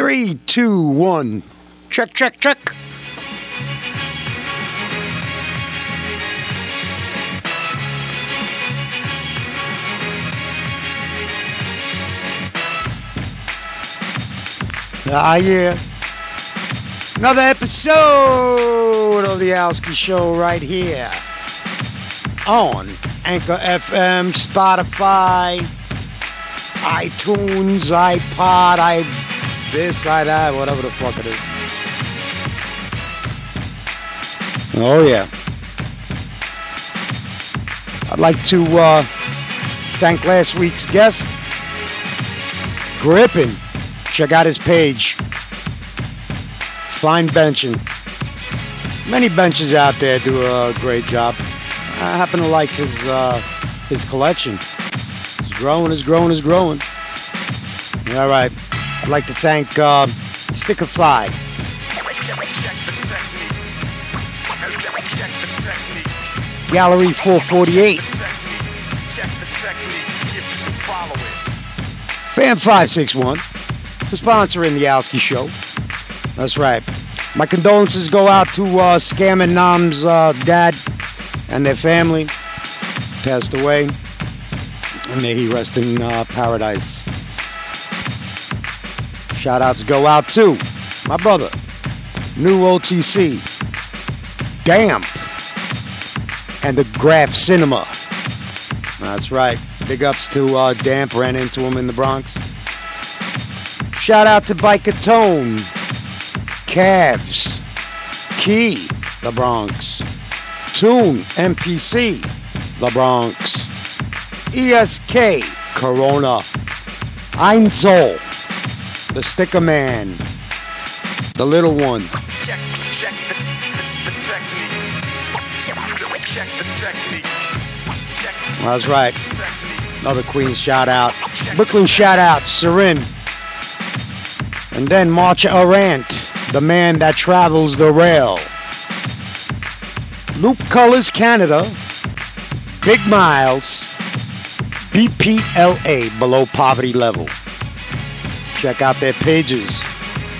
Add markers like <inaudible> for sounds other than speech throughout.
Three, two, one. Check, check, check. Ah, yeah. Another episode of the Alski Show right here on Anchor FM, Spotify, iTunes, iPod, i this, I that, whatever the fuck it is. Oh yeah. I'd like to uh, thank last week's guest, Grippin. Check out his page. Fine benching. Many benches out there do a great job. I happen to like his uh, his collection. It's growing, it's growing, it's growing. All right. I'd like to thank uh, Sticker Fly. Gallery 448. Fan 561 for sponsoring the Alski Show. That's right. My condolences go out to uh, Scam and Nam's uh, dad and their family. Passed away. And may he rest in uh, paradise. Shout outs go out to my brother, New OTC, Damp, and the Graph Cinema. That's right. Big ups to uh, Damp. Ran into him in the Bronx. Shout out to Bicatone, Cavs, Key, the Bronx, Tune, MPC, the Bronx, ESK, Corona, Einzel, the Sticker Man, the little one. That's right. Another Queen shout out. Brooklyn shout out, Serin. And then Marcha Arant, the man that travels the rail. Loop Colors Canada, Big Miles, BPLA below poverty level. Check out their pages.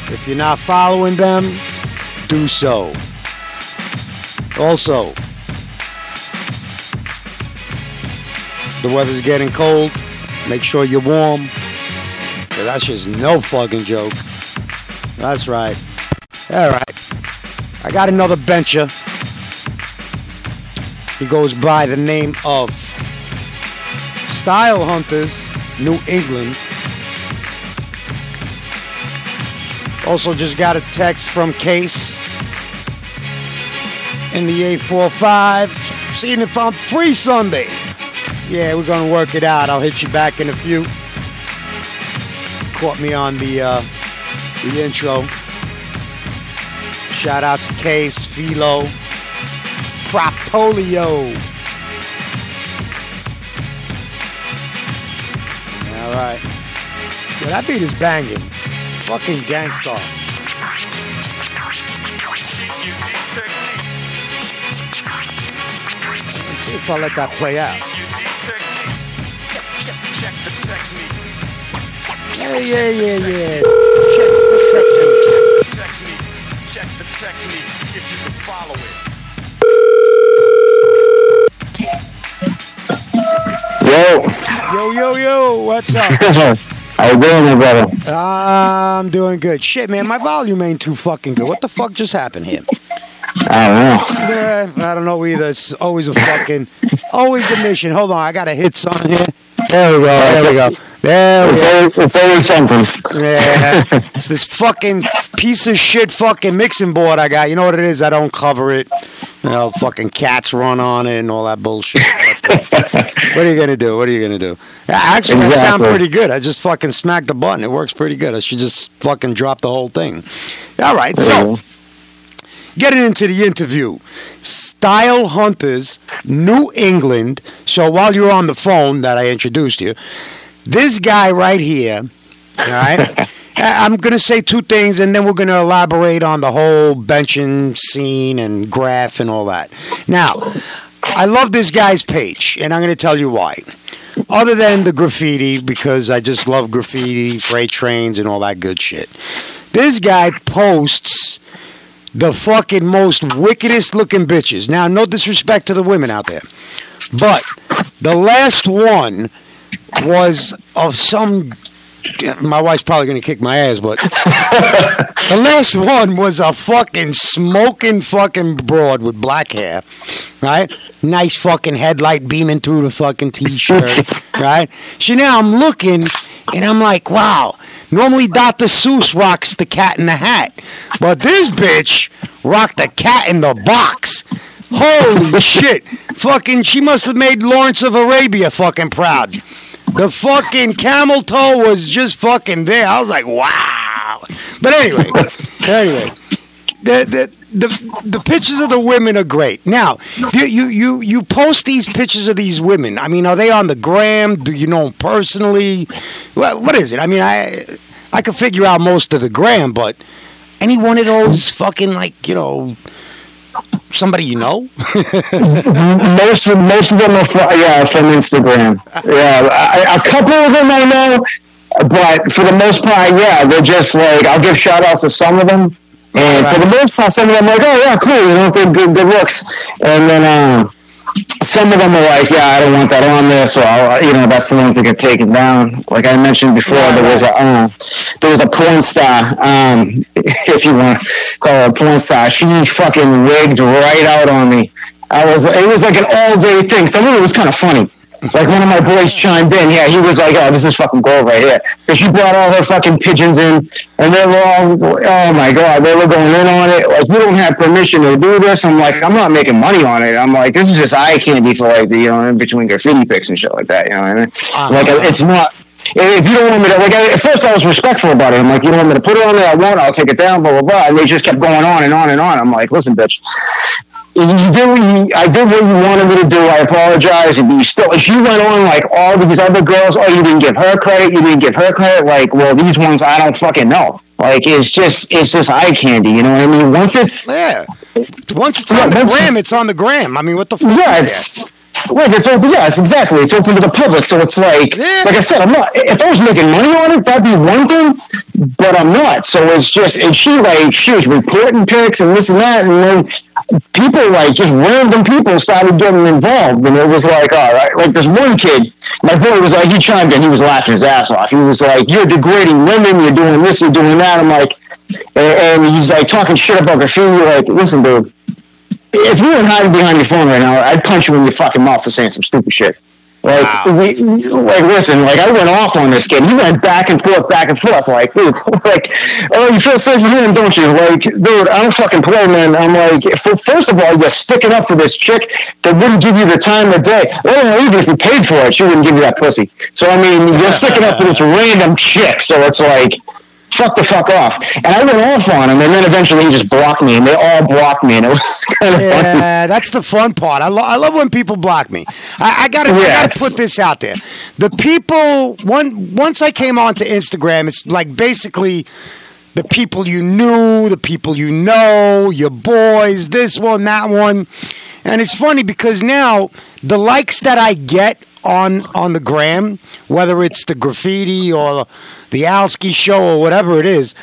If you're not following them, do so. Also, the weather's getting cold. Make sure you're warm. That's just no fucking joke. That's right. All right. I got another bencher. He goes by the name of Style Huntaz, New England. Also, just got a text from Case in the 845, seeing if I'm free Sunday. Yeah, we're gonna work it out. I'll hit you back in a few. Caught me on the uh, the intro. Shout out to Case, Philo, Propolio. All right. Yeah, that beat is banging. Fucking Gang Starr. Let's see if I let that play out. Yeah, yeah, yeah, yeah. Check the technique. Check the if you can follow it. Yo, Yo, yo, yo, what's up? How you doing, brother? I'm doing good. Shit, man, my volume ain't too fucking good. What the fuck just happened here? I don't know. Yeah, I don't know either. It's always a fucking, always a mission. Hold on, I gotta hit something here. There we go. There we go. We It's go. always, it's always something. Yeah, <laughs> it's this fucking piece of shit fucking mixing board I got. You know what it is? I don't cover it. You know, fucking cats run on it and all that bullshit. Uh, what are you gonna do? What are you gonna do? Actually, that sound pretty good. I just fucking smacked the button. It works pretty good. I should just fucking drop the whole thing. All right, so getting into the interview. Style Huntaz, New England. So while you're on the phone that I introduced you, this guy right here, all right? <laughs> I'm going to say two things and then we're going to elaborate on the whole benching scene and graph and all that. Now, I love this guy's page and I'm going to tell you why. Other than the graffiti, because I just love graffiti, freight trains, and all that good shit. This guy posts the fucking most wickedest looking bitches. Now, no disrespect to the women out there, but the last one was of some. My wife's probably gonna kick my ass, but the last one was a fucking smoking fucking broad with black hair, right? Nice fucking headlight beaming through the fucking t-shirt, <laughs> right? So now I'm looking and I'm like, wow. Normally Dr. Seuss rocks the cat in the hat, but this bitch rocked the cat in the box. Holy shit! Fucking, she must have made Lawrence of Arabia fucking proud. The fucking camel toe was just fucking there. I was like, wow. But anyway, anyway, the the the, the pictures of the women are great. Now, you, you you post these pictures of these women. I mean, are they on the gram? Do you know them personally? What, what is it? I mean, I I could figure out most of the gram, but any one of those fucking like you know somebody you know? <laughs> most of most of them are from, yeah from Instagram. Yeah, I, a couple of them I know, but for the most part, yeah, they're just like I'll give shout outs to some of them, and Right. for the most part, some of them are like, oh yeah, cool, you know, they're good, good looks, and then. Um, some of them are like, yeah, I don't want that on there, so I'll, you know, that's the ones that get taken down. Like I mentioned before, there was a uh, there was a porn star, um, <laughs> if you want to call her a porn star. She fucking rigged right out on me. I was, it was like an all day thing. Some of it was kind of funny. Like one of my boys chimed in. Yeah, he was like, "Oh, this is fucking gold right here." Because she brought all her fucking pigeons in, and they were all, "Oh my god," they were going in on it. Like, you don't have permission to do this. I'm like, I'm not making money on it. I'm like, this is just eye candy for like the you know in between graffiti pics and shit like that. You know what I mean? Like, it's not. If you don't want me to, like, at first I was respectful about it. I'm like, you don't want me to put it on there, I won't. I'll take it down, blah blah blah. And they just kept going on and on and on. I'm like, listen, bitch, you did what you, I did what you wanted me to do. I apologize. And you still, she went on like all these other girls. Oh, you didn't give her credit. You didn't give her credit. Like, well, these ones I don't fucking know. Like, it's just, it's just eye candy. You know what I mean? Once it's, yeah. Once it's Yeah, on the gram, it's on the gram. I mean, what the fuck? yeah, it's. Like it's open, yeah, it's exactly. It's open to the public, so it's like, Yeah. like I said, I'm not. If I was making money on it, that'd be one thing, but I'm not. So it's just, and she like she was reporting pics and this and that, and then people like just random people started getting involved, and it was like, all right, like this one kid, my boy was like, he chimed in, he was laughing his ass off. He was like, "You're degrading women, you're doing this, you're doing that." I'm like, and, he's like talking shit about graffiti. Like, listen, dude if you were hiding behind your phone right now, I'd punch you in your fucking mouth for saying some stupid shit. Like, Wow. we, like, listen, like, I went off on this kid. He went back and forth, back and forth. Like, <laughs> dude, like, oh, you feel safe with him, don't you? Like, dude, I don't fucking play, man. I'm like, for, first of all, you're sticking up for this chick that wouldn't give you the time of day. Well, even if you paid for it, she wouldn't give you that pussy. So, I mean, you're sticking up for this <laughs> random chick. So it's like, fuck the fuck off. And I went off on him, and then eventually he just blocked me, and they all blocked me, and it <laughs> was kind of funny. Yeah, that's the fun part. I, lo- I love when people block me. I, I gotta, I Yes. gotta put this out there. The people, one, once I came onto Instagram, it's like basically the people you knew, the people you know, your boys, this one, that one, and it's funny because now the likes that I get on on the gram, whether it's the graffiti or the Alski show or whatever it is,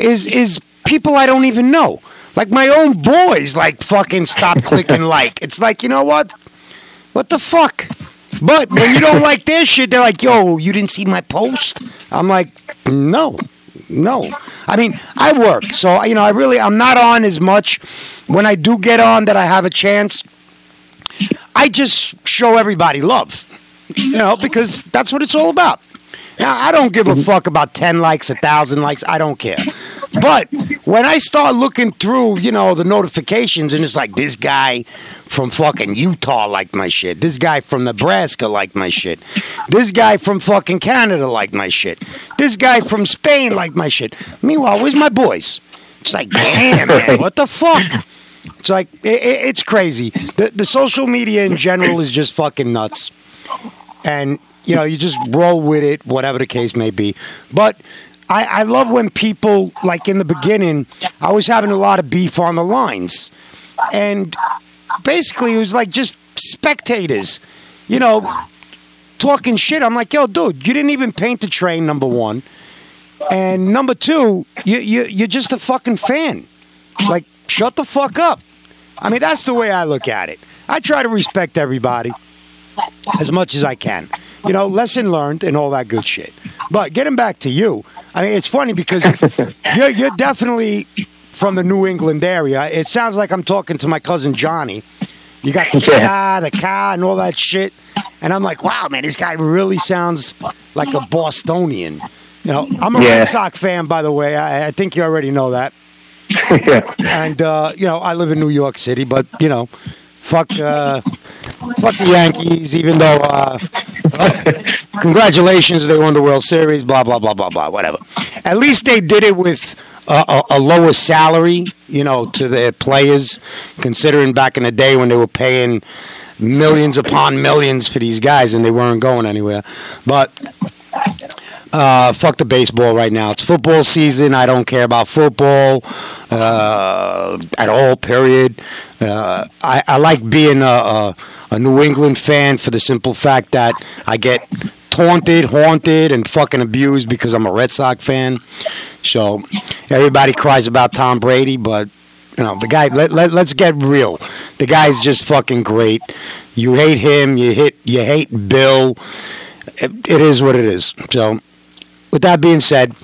is is people I don't even know. Like my own boys, like fucking stop clicking <laughs> like. It's like you know what? What the fuck? But when you don't like their shit, they're like, "Yo, you didn't see my post?" I'm like, "No, no." I mean, I work, so you know, I really, I'm not on as much. When I do get on, that I have a chance, I just show everybody love, you know, because that's what it's all about. Now, I don't give a fuck about 10 likes, a 1,000 likes. I don't care. But when I start looking through, you know, the notifications and it's like this guy from fucking Utah liked my shit. This guy from Nebraska liked my shit. This guy from fucking Canada liked my shit. This guy from Spain liked my shit. Meanwhile, where's my boys? It's like, damn, man, <laughs> what the fuck? It's like, i i it's crazy. The, the social media in general is just fucking nuts. And you know you just roll with it whatever the case may be. But I, I love when people like in the beginning i was having a lot of beef on the lines. And basically it was like just spectators you know talking shit. I'm like yo dude you didn't even paint the train number one. And number two, you you you're just a fucking fan. Like, shut the fuck up. I mean, that's the way I look at it. I try to respect everybody as much as I can. You know, lesson learned and all that good shit. But getting back to you, I mean, it's funny because you're, you're definitely from the New England area. It sounds like I'm talking to my cousin Johnny. You got the car, the car, and all that shit. And I'm like, wow, man, this guy really sounds like a Bostonian. You know, I'm a Yeah. Red Sox fan, by the way. I, I think you already know that <laughs> yeah. and uh, you know I live in New York City, but you know, fuck, uh, fuck the Yankees. Even though, uh, <laughs> congratulations, they won the World Series. Blah blah blah blah blah. Whatever. At least they did it with. A, a lower salary, you know, to their players, considering back in the day when they were paying millions upon millions for these guys and they weren't going anywhere. But uh, fuck the baseball right now. It's football season. I don't care about football uh, at all. Period. Uh, I, I like being a, a, a New England fan for the simple fact that I get taunted, haunted, and fucking abused because I'm a Red Sox fan. So everybody cries about Tom Brady, but you know the guy. Let, let, let's get real. The guy's just fucking great. You hate him. You hit. You hate Bill. It, it is what it is. So, with that being said,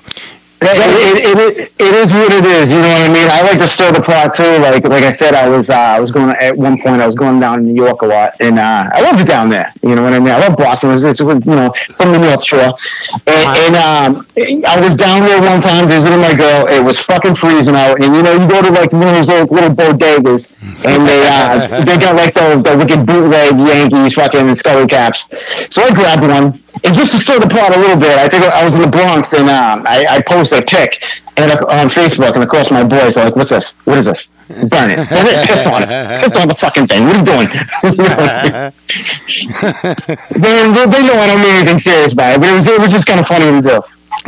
It, it, it, is, it is what it is. You know what I mean. I like to stir the pot too. Like like I said, I was uh, I was going at one point. I was going down to New York a lot, and uh, I love it down there. You know what I mean. I love Boston. It's, it's you know from the North Shore, and, and um, I was down there one time visiting my girl. It was fucking freezing out, and you know you go to like one of those little, little bodegas, and they uh, they got like the, the wicked bootleg Yankees fucking Scully caps. So I grabbed one. And just to stir the pot a little bit, I think I was in the Bronx and um, I, I posted a pic and uh, on Facebook, and of course my boys are like, "What's this? What is this? Burn it! Burn it! Piss on it! Piss on the fucking thing! What are you doing?" <laughs> they, they, know I don't mean anything serious by it, but it was it was just kind of funny to do.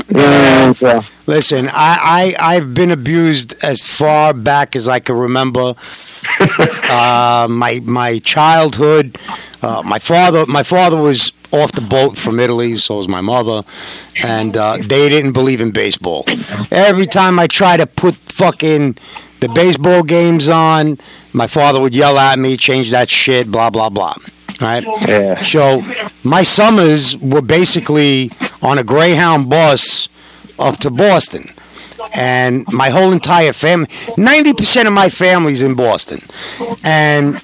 Yeah, so listen, I, I I've been abused as far back as I can remember. <laughs> uh, my my childhood, uh, my father my father was off the boat from Italy, so was my mother, and uh, they didn't believe in baseball. Every time I try to put fucking the baseball games on, my father would yell at me, change that shit, blah blah blah. Right? Yeah. So my summers were basically on a Greyhound bus up to Boston. And my whole entire family, 90% of my family's in Boston. And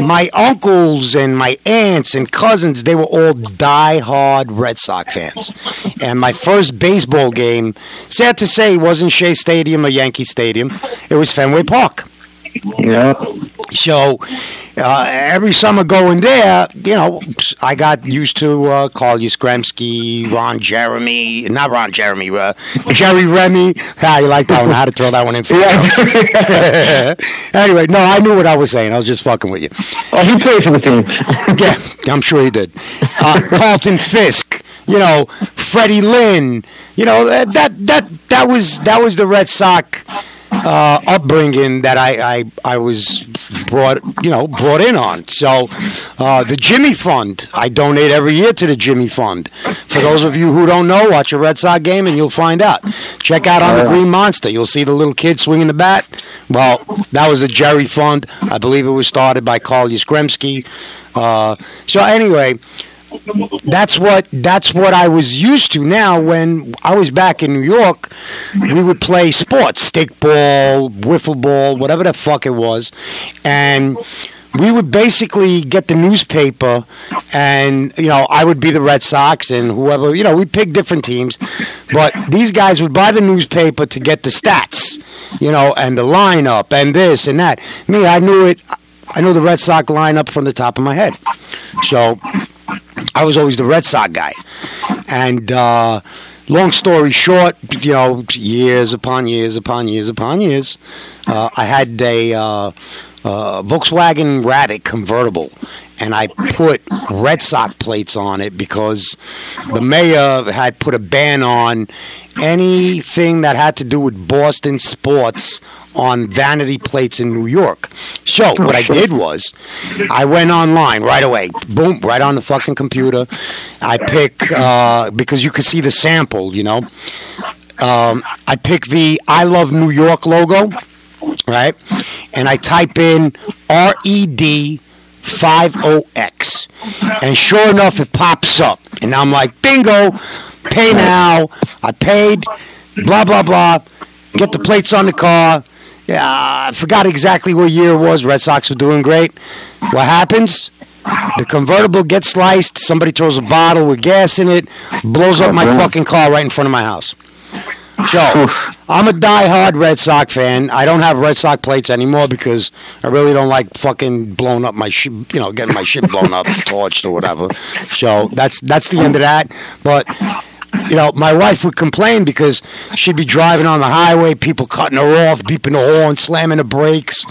my uncles and my aunts and cousins, they were all die-hard Red Sox fans. And my first baseball game, sad to say, wasn't Shea Stadium or Yankee Stadium. It was Fenway Park. yeah, So uh, every summer going there, you know, I got used to uh, Carl Yastrzemski, Ron Jeremy, not Ron Jeremy, uh, Jerry Remy. Ah, you like that one? How to throw that one in for you. <laughs> anyway, no, I knew what I was saying. I was just fucking with you. oh, he played for the team. <laughs> Yeah, I'm sure he did. Uh, Carlton Fisk, you know, Freddie Lynn, you know that that that that was that was the Red Sox uh, upbringing that I, I I was brought you know brought in on. So uh, the Jimmy Fund, I donate every year to the Jimmy Fund. For those of you who don't know, watch a Red Sox game and you'll find out. Check out on the Green Monster. You'll see the little kid swinging the bat. Well, that was the Jerry Fund. I believe it was started by Carl Yastrzemski. Uh, so anyway, that's what that's what I was used to. Now, when I was back in New York, we would play sports, stickball, wiffle ball, whatever the fuck it was, and we would basically get the newspaper, and you know I would be the Red Sox, and whoever you know we'd pick different teams, but these guys would buy the newspaper to get the stats, you know, and the lineup and this and that. Me, I knew it. I knew the Red Sox lineup from the top of my head, so. I was always the Red Sox guy. And uh, long story short, you know, years upon years upon years upon years, uh, I had a uh, uh, Volkswagen Rabbit convertible. And I put Red Sox plates on it because the mayor had put a ban on anything that had to do with Boston sports on vanity plates in New York. So what I did was, I went online right away, boom, right on the fucking computer. I pick uh, because you could see the sample, you know. um, I pick the I Love New York logo, right? And I type in R E D 50X. And sure enough, it pops up. And I'm like, bingo, pay now. I paid, blah, blah, blah. Get the plates on the car. Yeah, I forgot exactly what year it was. Red Sox were doing great. What happens? The convertible gets sliced. Somebody throws a bottle with gas in it, blows up my fucking car right in front of my house. So, <laughs> I'm a die-hard Red Sox fan. I don't have Red Sox plates anymore because I really don't like fucking blowing up my shit, you know, getting my shit blown up, <laughs> torched or whatever. So that's that's the end of that. But you know, my wife would complain because she'd be driving on the highway, people cutting her off, beeping the horn, slamming the brakes,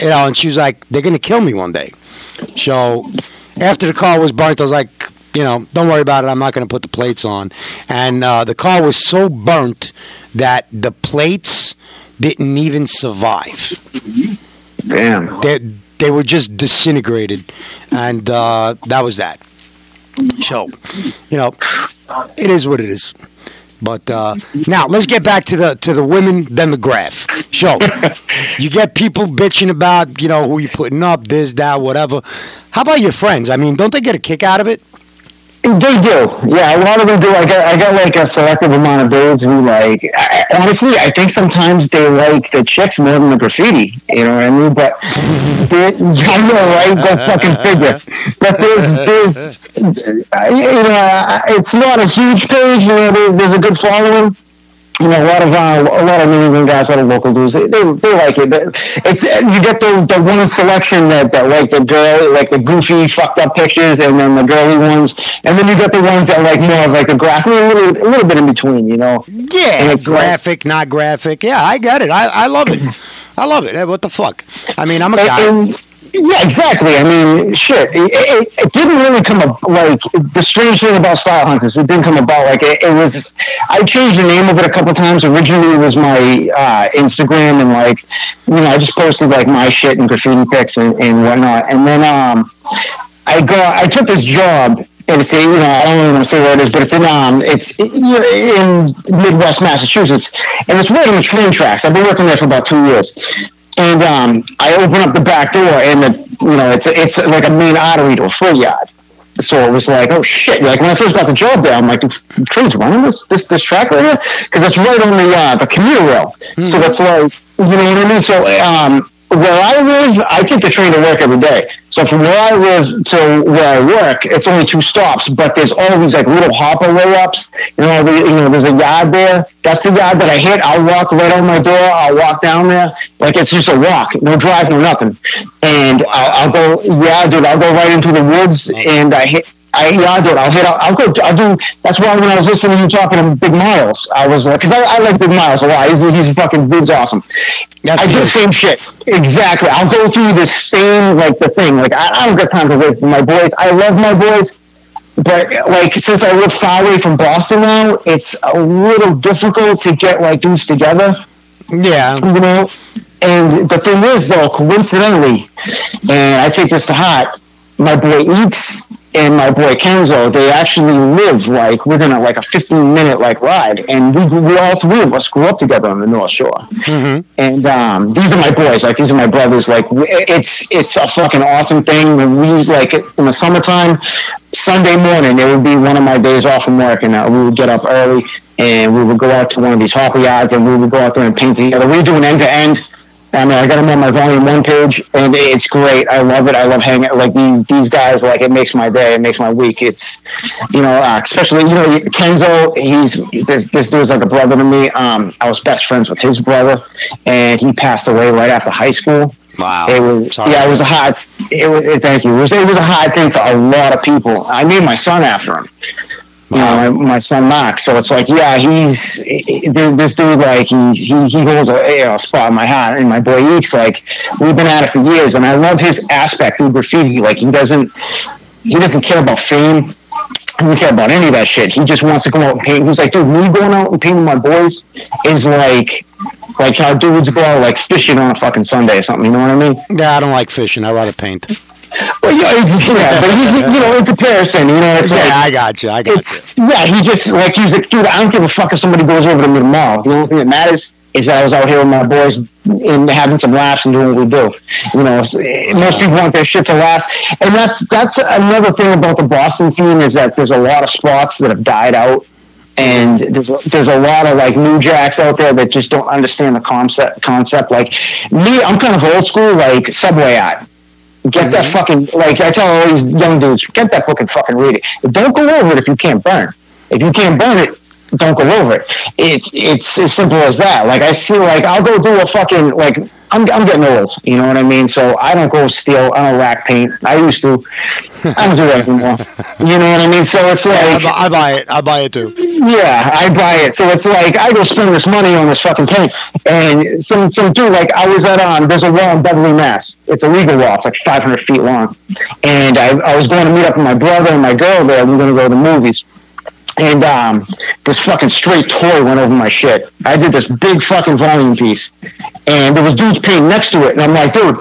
you know, and she was like, "They're gonna kill me one day." So after the car was burnt, I was like, you know, don't worry about it. I'm not going to put the plates on. And uh, the car was so burnt that the plates didn't even survive. Damn. They, they were just disintegrated. And uh, that was that. So, you know, it is what it is. But uh, now let's get back to the to the women, then the graph. So <laughs> you get people bitching about you know who you putting up, this, that, whatever. How about your friends? I mean, don't they get a kick out of it? They do, yeah. A lot of them do. I got, I got like a selective amount of dudes who like. I, honestly, I think sometimes they like the chicks more than the graffiti. You know what I mean? But <laughs> they, you know, right? Go fucking figure. But there's, there's, you know, it's not a huge page. You know, there's a good following you know, a lot of uh, a lot of New England guys, a lot of local dudes, they, they, they like it. But it's you get the the one selection that, that like the girl, like the goofy, fucked up pictures, and then the girly ones, and then you get the ones that like more of like a graphic, a little, a little bit in between, you know. Yeah, And it's graphic, not graphic. Yeah, I get it. I, I love it. I love it. Hey, What the fuck? I mean, I'm a guy. And- yeah, exactly. I mean, shit. It, it, it didn't really come up like the strange thing about Style Huntaz. It didn't come about like it, it was. I changed the name of it a couple times. Originally, it was my uh, Instagram, and like you know, I just posted like my shit and graffiti pics and, and whatnot. And then um, I got I took this job. And it's, you know, I don't even want to say where it is, but it's in um, it's in Midwest Massachusetts, and it's right on the train tracks. I've been working there for about two years, and um, I open up the back door, and the, you know, it's it's like a main artery to a freight yard. So it was like, oh shit! Like when I first got the job there, I'm like, train's running this this this track right here because it's right on the uh, the commuter rail. So that's like, you know what I mean? So um, where I live, I take the train to work every day. So from where I live to where I work, it's only two stops, but there's all these like little hopper way ups. You know, the, you know, there's a yard there. That's the yard that I hit. I'll walk right on my door. I'll walk down there. Like it's just a walk, no drive, no nothing. And I'll, I'll go, yeah, dude, I'll go right into the woods and I hit. I, yeah, dude, I'll hit. I'll, I'll go. I'll do. That's why when I was listening to you talking to Big Miles, I was like, because I, I like Big Miles a lot. He's, he's fucking dude's awesome. Yes, I do the same shit. Exactly. I'll go through the same like the thing. Like I, I don't got time to wait for my boys. I love my boys, but like since I live far away from Boston now, it's a little difficult to get like dudes together. Yeah. You know. And the thing is, though, coincidentally, and I take this to heart, my boy Eeks and my boy Kenzo, they actually live like within a, like a 15 minute like ride, and we, we all three of us grew up together on the North Shore. And um, these are my boys, like these are my brothers. Like it's it's a fucking awesome thing. When we use like in the summertime, Sunday morning, it would be one of my days off from work, and uh, we would get up early and we would go out to one of these hopper yards, and we would go out there and paint together. We do an end to end. I mean, I got them on my volume one page, and it's great. I love it. I love hanging out like these these guys. Like it makes my day. It makes my week. It's you know, uh, especially you know Kenzo. He's this this dude's like a brother to me. Um, I was best friends with his brother, and he passed away right after high school. Wow. It was Sorry. yeah, it was a hard. It was thank you. It was it was a hard thing for a lot of people. I named my son after him. You know, my, my son Mark. So it's like, yeah, he's this dude. Like he he, he holds a, you know, spot in my heart. And my boy Eeks, like we've been at it for years, and I love his aspect through graffiti. Like he doesn't he doesn't care about fame. He doesn't care about any of that shit. He just wants to go out and paint. He's like, dude, me going out and painting my boys is like like how dudes go out like fishing on a fucking Sunday or something. You know what I mean? Yeah, I don't like fishing. I rather paint. Well, yeah, it's- yeah, but he's you know in comparison, you know, it's Yeah, like I got you. I got you. it's yeah, he just like he's like, dude, I don't give a fuck if somebody goes over to me tomorrow. The only thing that matters is that I was out here with my boys and having some laughs and doing what we do. You know, eh, most people want their shit to last, and that's that's another thing about the Boston scene is that there's a lot of spots that have died out. And there's a, there's a lot of like new jacks out there that just don't understand the concept. Concept like me, I'm kind of old school, like subway art. Get that fucking like I tell all these young dudes, get that book and fucking read it. Don't go over it if you can't burn. If you can't burn it, don't go over it. It's it's as simple as that. Like I see, like I'll go do a fucking like I'm I'm getting old. You know what I mean? So I don't go steal. I don't rack paint. I used to. I don't do that anymore. <laughs> You know what I mean? So it's like bu- I buy it. I buy it too. yeah, I buy it. So it's like I go spend this money on this fucking paint, and some some dude like I was at um there's a wall in Beverly, Mass. It's a legal wall. It's like 500 feet long, and I, I was going to meet up with my brother and my girl there. We are going to go to the movies. And um, this fucking straight toy went over my shit. I did this big fucking volume piece, and there was dudes painting next to it, and I'm like, dude,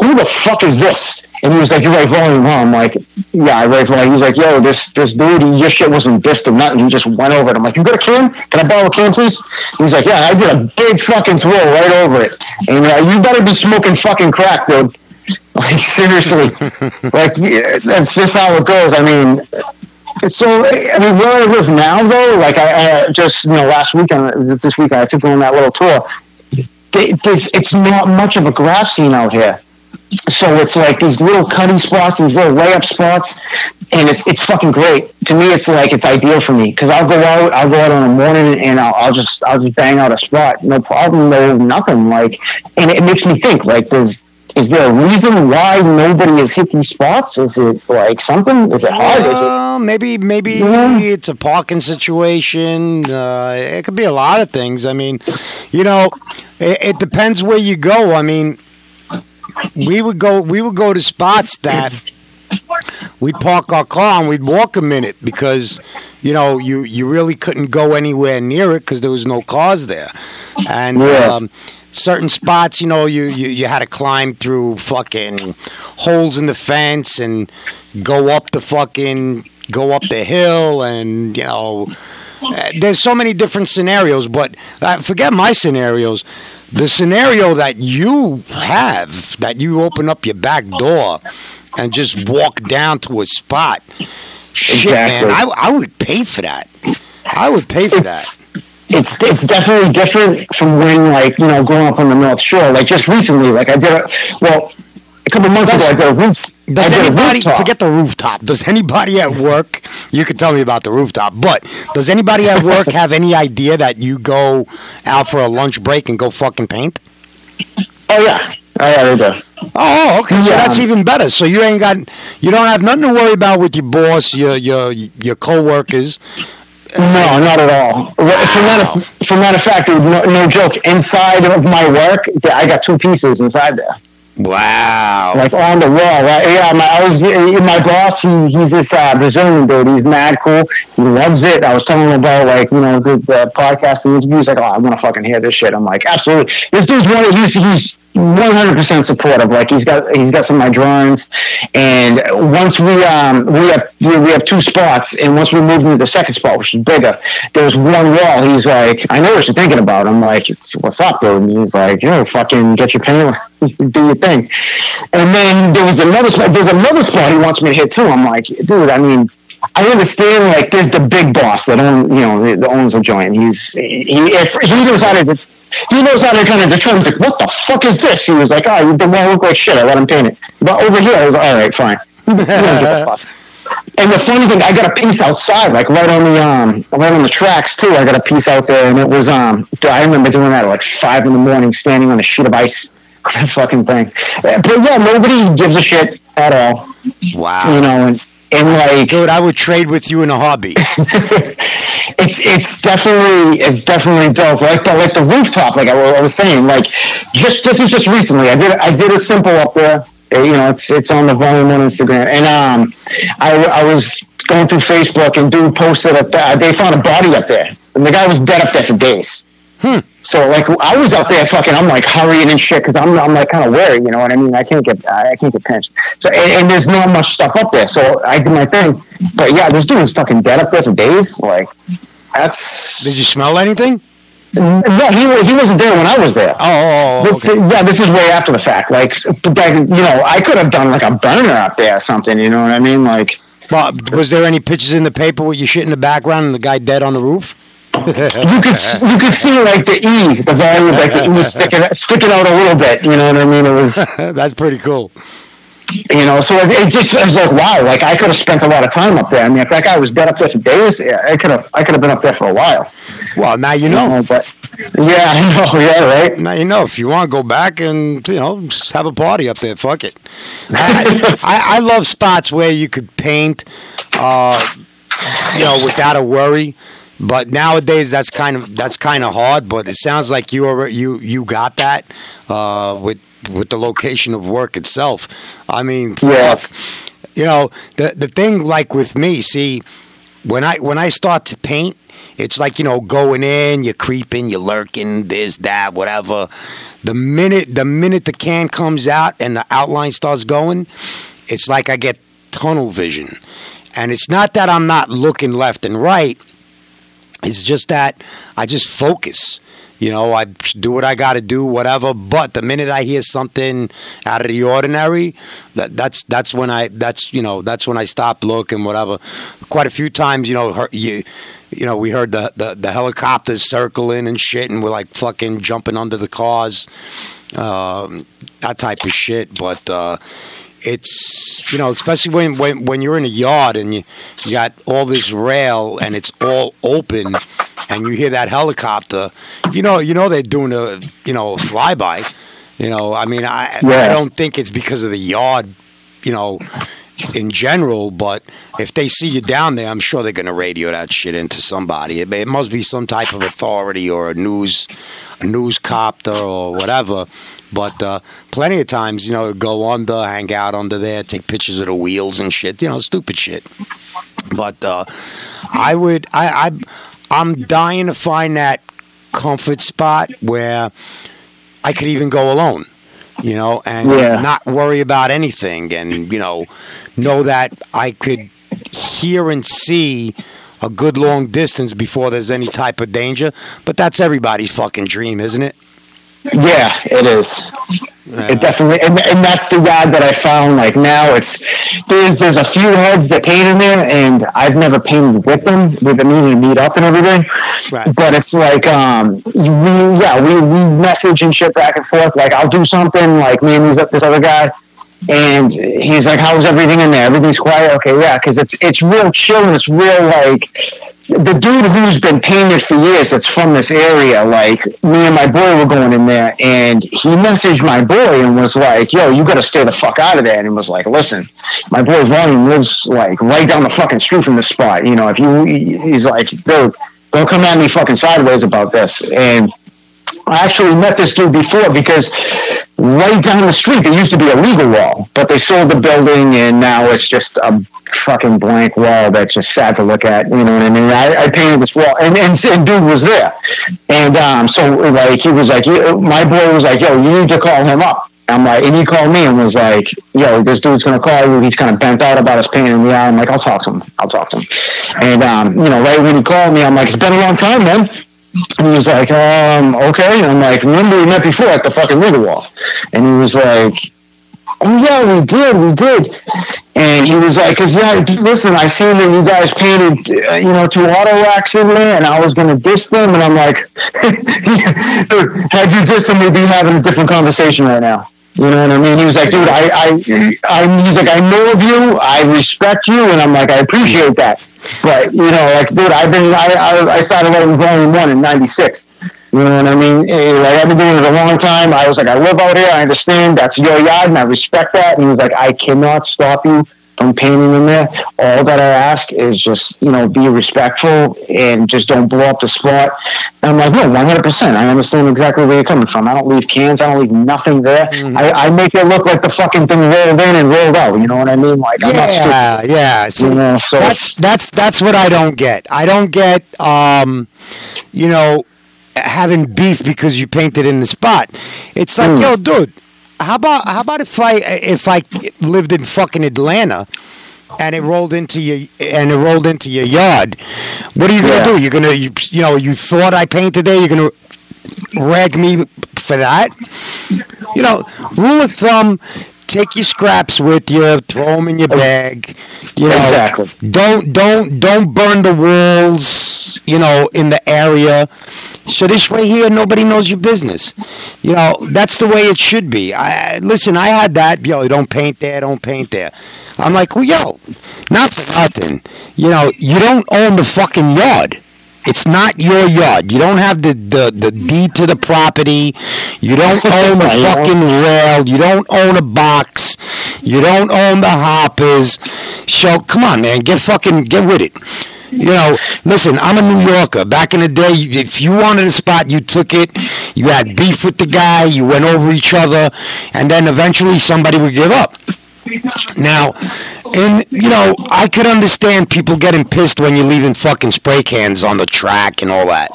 who the fuck is this? And he was like, you write volume, huh? I'm like, yeah, I write volume. He was like, yo, this this dude, your shit wasn't dissed or nothing. He just went over it. I'm like, you got a can? Can I borrow a can, please? He's like, yeah, I did a big fucking throw right over it. And uh, you better be smoking fucking crack, dude. <laughs> Like seriously, <laughs> like yeah, that's just how it goes. I mean, so I mean, where I live now, though, like I, I just you know last weekend, this weekend, I took on that little tour. It's not much of a grass scene out here, so it's like these little cutting spots, these little layup spots, and it's it's fucking great. To me, it's like it's ideal for me because I'll go out, I'll go out in the morning, and I'll, I'll just I'll just bang out a spot, no problem, no nothing. Like, and it makes me think like there's. Is there a reason why nobody has hit these spots? Is it like something? Is it hard? Is it Well, maybe maybe Yeah. it's a parking situation. Uh, it could be a lot of things. I mean, you know, it, it depends where you go. I mean, we would go we would go to spots that we'd park our car and we'd walk a minute because you know you you really couldn't go anywhere near it because there was no cars there, and Yeah. um, certain spots you know you, you you had to climb through fucking holes in the fence and go up the fucking go up the hill and you know uh, there's so many different scenarios but uh, forget my scenarios. The scenario that you have that you open up your back door and just walk down to a spot. Shit man I, I would pay for that. I would pay for that it's it's definitely different from when like you know growing up on the North Shore. Like just recently, like I did a well a couple months ago, I did a roof. Does anybody forget the rooftop? Does anybody at work? You can tell me about the rooftop, but does anybody at work <laughs> have any idea that you go out for a lunch break and go fucking paint? Oh yeah, oh yeah, they do. Oh, okay. So that's even better. So you ain't got, you don't have nothing to worry about with your boss, your your your coworkers. No, not at all. Well, From that, from that of fact, dude, no, no joke. Inside of my work, I got two pieces inside there. Wow. like on the wall. Right? Yeah, my, I was my boss. He, he's this uh, Brazilian dude. He's mad cool. He loves it. I was telling him about like you know the, the podcast and interviews. Like, oh, I want to fucking hear this shit. I'm like, absolutely. This dude's one. He's he's 100 percent supportive. Like he's got he's got some of my drawings. And once we um we have we, we have two spots, and once we moved into the second spot, which is bigger, there's one wall. He's like, I know what you're thinking about. I'm like, what's up, dude? And he's like, you know, fucking get your paint, <laughs> do your thing. And then there was another spot. There's another spot he wants me to hit too. I'm like, dude, I mean, I understand. Like, there's the big boss that own, you know, that owns the joint. He's he if he how to. He knows how to kind of determine. Like, what the fuck is this? He was like, oh, you the wall look like shit. I let him paint it. But over here, I was like, all right, fine. <laughs> You don't give a <laughs> fuck. And the funny thing, I got a piece outside, like right on the um, right on the tracks too. I got a piece out there, and it was um, I remember doing that at like five in the morning, standing on a sheet of ice, <laughs> that fucking thing. But yeah, nobody gives a shit at all, Wow. you know, and and like Dude, I would trade with you in a hobby. <laughs> it's it's definitely it's definitely dope. Like the like the rooftop, like I, I was saying, like just this is just recently. I did I did a simple up there. You know, it's it's on the volume on Instagram, and um, I I was going through Facebook and dude posted up there. They found a body up there, and the guy was dead up there for days. So like I was out there fucking, I'm like hurrying and shit because I'm I'm like kind of wary, you know what I mean? I can't get I can't get pinched. So and, and there's not much stuff up there, so I did my thing. But yeah, this dude was fucking dead up there for days. Like that's Did you smell anything? no, he he wasn't there when I was there. Oh, oh, oh, okay. Yeah, this is way after the fact. Like, like, you know, I could have done like a burner out there or something. You know what I mean? Like, Well, was there any pictures in the paper with your shit in the background and the guy dead on the roof? You could you could see like the E, the volume, like the E was sticking sticking out a little bit. You know what I mean? It was, <laughs> That's pretty cool. you know, so it, it just it was like wow, like I could have spent a lot of time up there. I mean, if that guy was dead up there for days, yeah, I could have I could have been up there for a while. Well, now you You know. know, but yeah, I know, <laughs> yeah, right. Now you know. If you want to go back and you know just have a party up there, fuck it. I, I, I love spots where you could paint, uh, you know, without a worry. But nowadays, that's kind of that's kind of hard. But it sounds like you already, you you got that uh, with with the location of work itself. I mean, Yeah. fuck. You know, the the thing like with me, see, when I when I start to paint, it's like you know going in, you're creeping, you're lurking, this, that, whatever. The minute the minute the can comes out and the outline starts going, it's like I get tunnel vision, and it's not that I'm not looking left and right. It's just that I just focus. You know, I do what I got to do, whatever. But the minute I hear something out of the ordinary, that, that's that's when I that's you know that's when I stop looking, whatever. Quite a few times, you know, her, you you know, we heard the, the the helicopters circling and shit, and we're like fucking jumping under the cars, um, that type of shit. But uh, it's you know, especially when, when when you're in a yard and you you got all this rail and it's all open, and you hear that helicopter, you know, you know they're doing a you know a flyby. You know, I mean, I I don't think it's because of the yard, you know, in general. But if they see you down there, I'm sure they're gonna radio that shit into somebody. It, it must be some type of authority or a news, a news copter or whatever. But uh, plenty of times, you know, go under, hang out under there, take pictures of the wheels and shit. You know, stupid shit. But uh, I would, I, I, I'm dying to find that comfort spot where I could even go alone, you know, and Yeah. not worry about anything, and you know, know that I could hear and see a good long distance before there's any type of danger. But that's everybody's fucking dream, isn't it? Yeah, it is. It definitely, and, and that's the yard that I found. Like now, it's there's there's a few heads that paint in there, and I've never painted with them. We've been meeting to meet up and everything, Right. but it's like um, we yeah we we message and shit back and forth. Like I'll do something like me and these this other guy. And he's like, "How's everything in there? Everything's quiet. Okay, yeah, because it's it's real chill and it's real like the dude who's been painted for years that's from this area, like me and my boy were going in there and he messaged my boy and was like, yo, you gotta stay the fuck out of there. And was like, listen, my boy Ronnie lives like right down the fucking street from this spot. You know, if you, he's like, dude, don't come at me fucking sideways about this. And I actually met this dude before because right down the street there used to be a legal wall, but they sold the building and now it's just a fucking blank wall that's just sad to look at. You know what I mean? I, I painted this wall and, and, and dude was there. And um, so like he was like, my boy was like, yo, you need to call him up. I'm like, and he called me and was like, yo, this dude's gonna call you. He's kind of bent out about his pain in the eye. I'm like, I'll talk to him. I'll talk to him. And um, you know, right when he called me, I'm like, it's been a long time, man. He was like, um, okay. And I'm like, remember we met before at the fucking wall? And he was like, oh yeah, we did, we did. And he was like, cause yeah, listen, I seen that you guys painted, uh, you know, two auto racks in there and I was going to diss them. And I'm like, <laughs> had you dissed them, we'd be having a different conversation right now. You know what I mean? He was like, dude, I, I, I, he's like, I know of you, I respect you, and I'm like, I appreciate that. But you know, like, dude, I've been, I, I, I started writing Volume One in '96. You know what I mean? Eh, Like, I've been doing it a long time. I was like, I live out here. I understand that's your yard, and I respect that. And he was like, I cannot stop you from painting in there. All that I ask is just, you know, be respectful and just don't blow up the spot. And I'm like, no, 100%. I understand exactly where you're coming from. I don't leave cans. I don't leave nothing there. I, I make it look like the fucking thing rolled in and rolled out. You know what I mean? Like, I'm not stupid. Yeah, yeah. See, You know, so that's that's that's what I don't get. I don't get, um, you know, having beef because you painted in the spot. It's like, Hmm. yo, dude, how about how about if I if I lived in fucking Atlanta and it rolled into your and it rolled into your yard? What are you gonna Yeah. do? You're gonna you, you know you thought I painted there. You're gonna rag me for that? You know, rule of thumb. Take your scraps with you. Throw them in your bag. You know, Exactly. don't don't don't burn the walls you know in the area so this way here nobody knows your business you know that's the way it should be I, listen i had that yo don't paint there don't paint there i'm like well yo not for nothing you know you don't own the fucking yard it's not your yard. You don't have the, the, the deed to the property. You don't <laughs> own the fucking rail. You don't own a box. You don't own the hoppers. So come on, man, get fucking get with it. You know, listen, I'm a New Yorker. Back in the day, if you wanted a spot, you took it. You had beef with the guy. You went over each other, and then eventually somebody would give up. Now, and you know, I could understand people getting pissed when you're leaving fucking spray cans on the track and all that.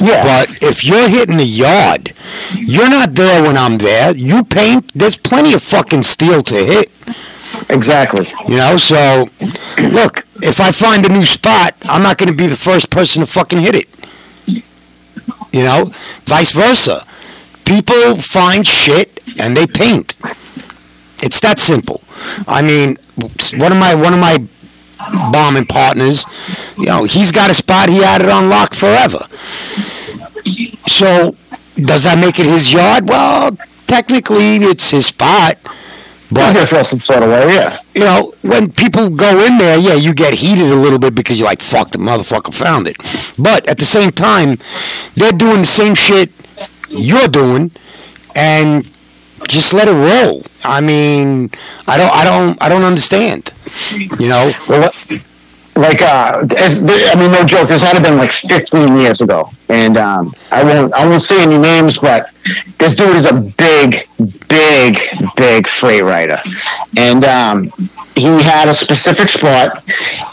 Yeah. But if you're hitting the yard, you're not there when I'm there. You paint. There's plenty of fucking steel to hit. Exactly. You know, so look, if I find a new spot, I'm not going to be the first person to fucking hit it. You know, vice versa. People find shit and they paint. It's that simple. I mean, one of my one of my bombing partners, you know, he's got a spot. He had it on lock forever. So, does that make it his yard? Well, technically, it's his spot. I But guess that's some sort of way, yeah. you know, when people go in there, yeah, you get heated a little bit because you're like, fuck, the motherfucker found it. But at the same time, they're doing the same shit you're doing, and just let it roll. I mean, I don't, I don't, I don't understand. You know, Well, what- like, uh, as, I mean, no joke. This had to been like 15 years ago, and um, I won't, I won't say any names, but this dude is a big, big, big freight rider, and um, he had a specific spot,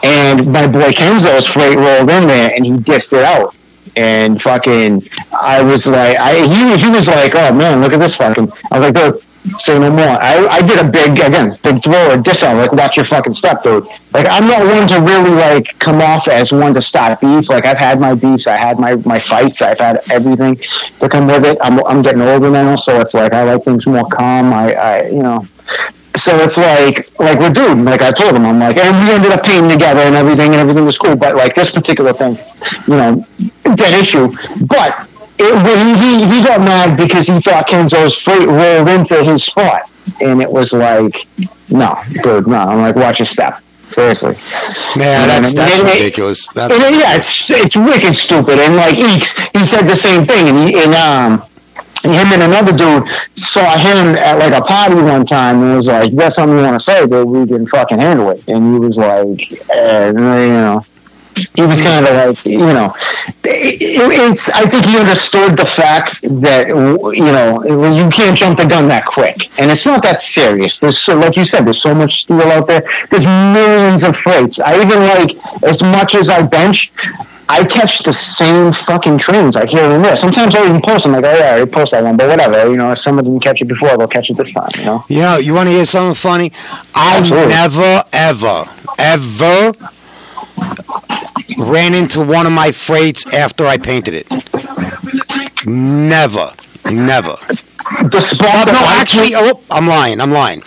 and my boy Kenzo's freight rolled in there, and he dissed it out. And fucking, I was like, I he, he was like, oh man, look at this fucking. I was like, say no more. I, I did a big again, big throw a diss out, like watch your fucking step, dude. Like I'm not one to really like come off as one to start beef. Like I've had my beefs, I had my my fights, I've had everything to come with it. I'm I'm getting older now, so it's like I like things more calm. I I you know. So it's like, like we're dude. Like I told him, I'm like, and we ended up painting together and everything, and everything was cool. But like this particular thing, you know, dead issue. But it, he he got mad because he thought Kenzo's freight rolled into his spot, and it was like, no, dude, no. I'm like, watch your step. Seriously. man, that's that's And ridiculous. That's, And, yeah, it's it's wicked stupid. And like Eeks, he said the same thing. And, he, and um, him and another dude saw him at like a party one time and was like, "That's something you want to say, but we can fucking handle it." And he was like, eh, you know. He was kind of like, you know, it, it- it's. I think he understood the fact that you know you can't jump the gun that quick, and it's not that serious. There's so, like you said, there's so much steel out there. There's millions of freights. I even like as much as I bench. I catch the same fucking trains like here and there. Sometimes I'll even post them like, oh yeah, I already post that one, but whatever. You know, if someone didn't catch it before, they'll catch it this time. You know. you know, you want to hear something funny? I Absolutely. never, ever, ever ran into one of my freights after I painted it. Never, never. The spot No, actually, oh, I'm lying. I'm lying.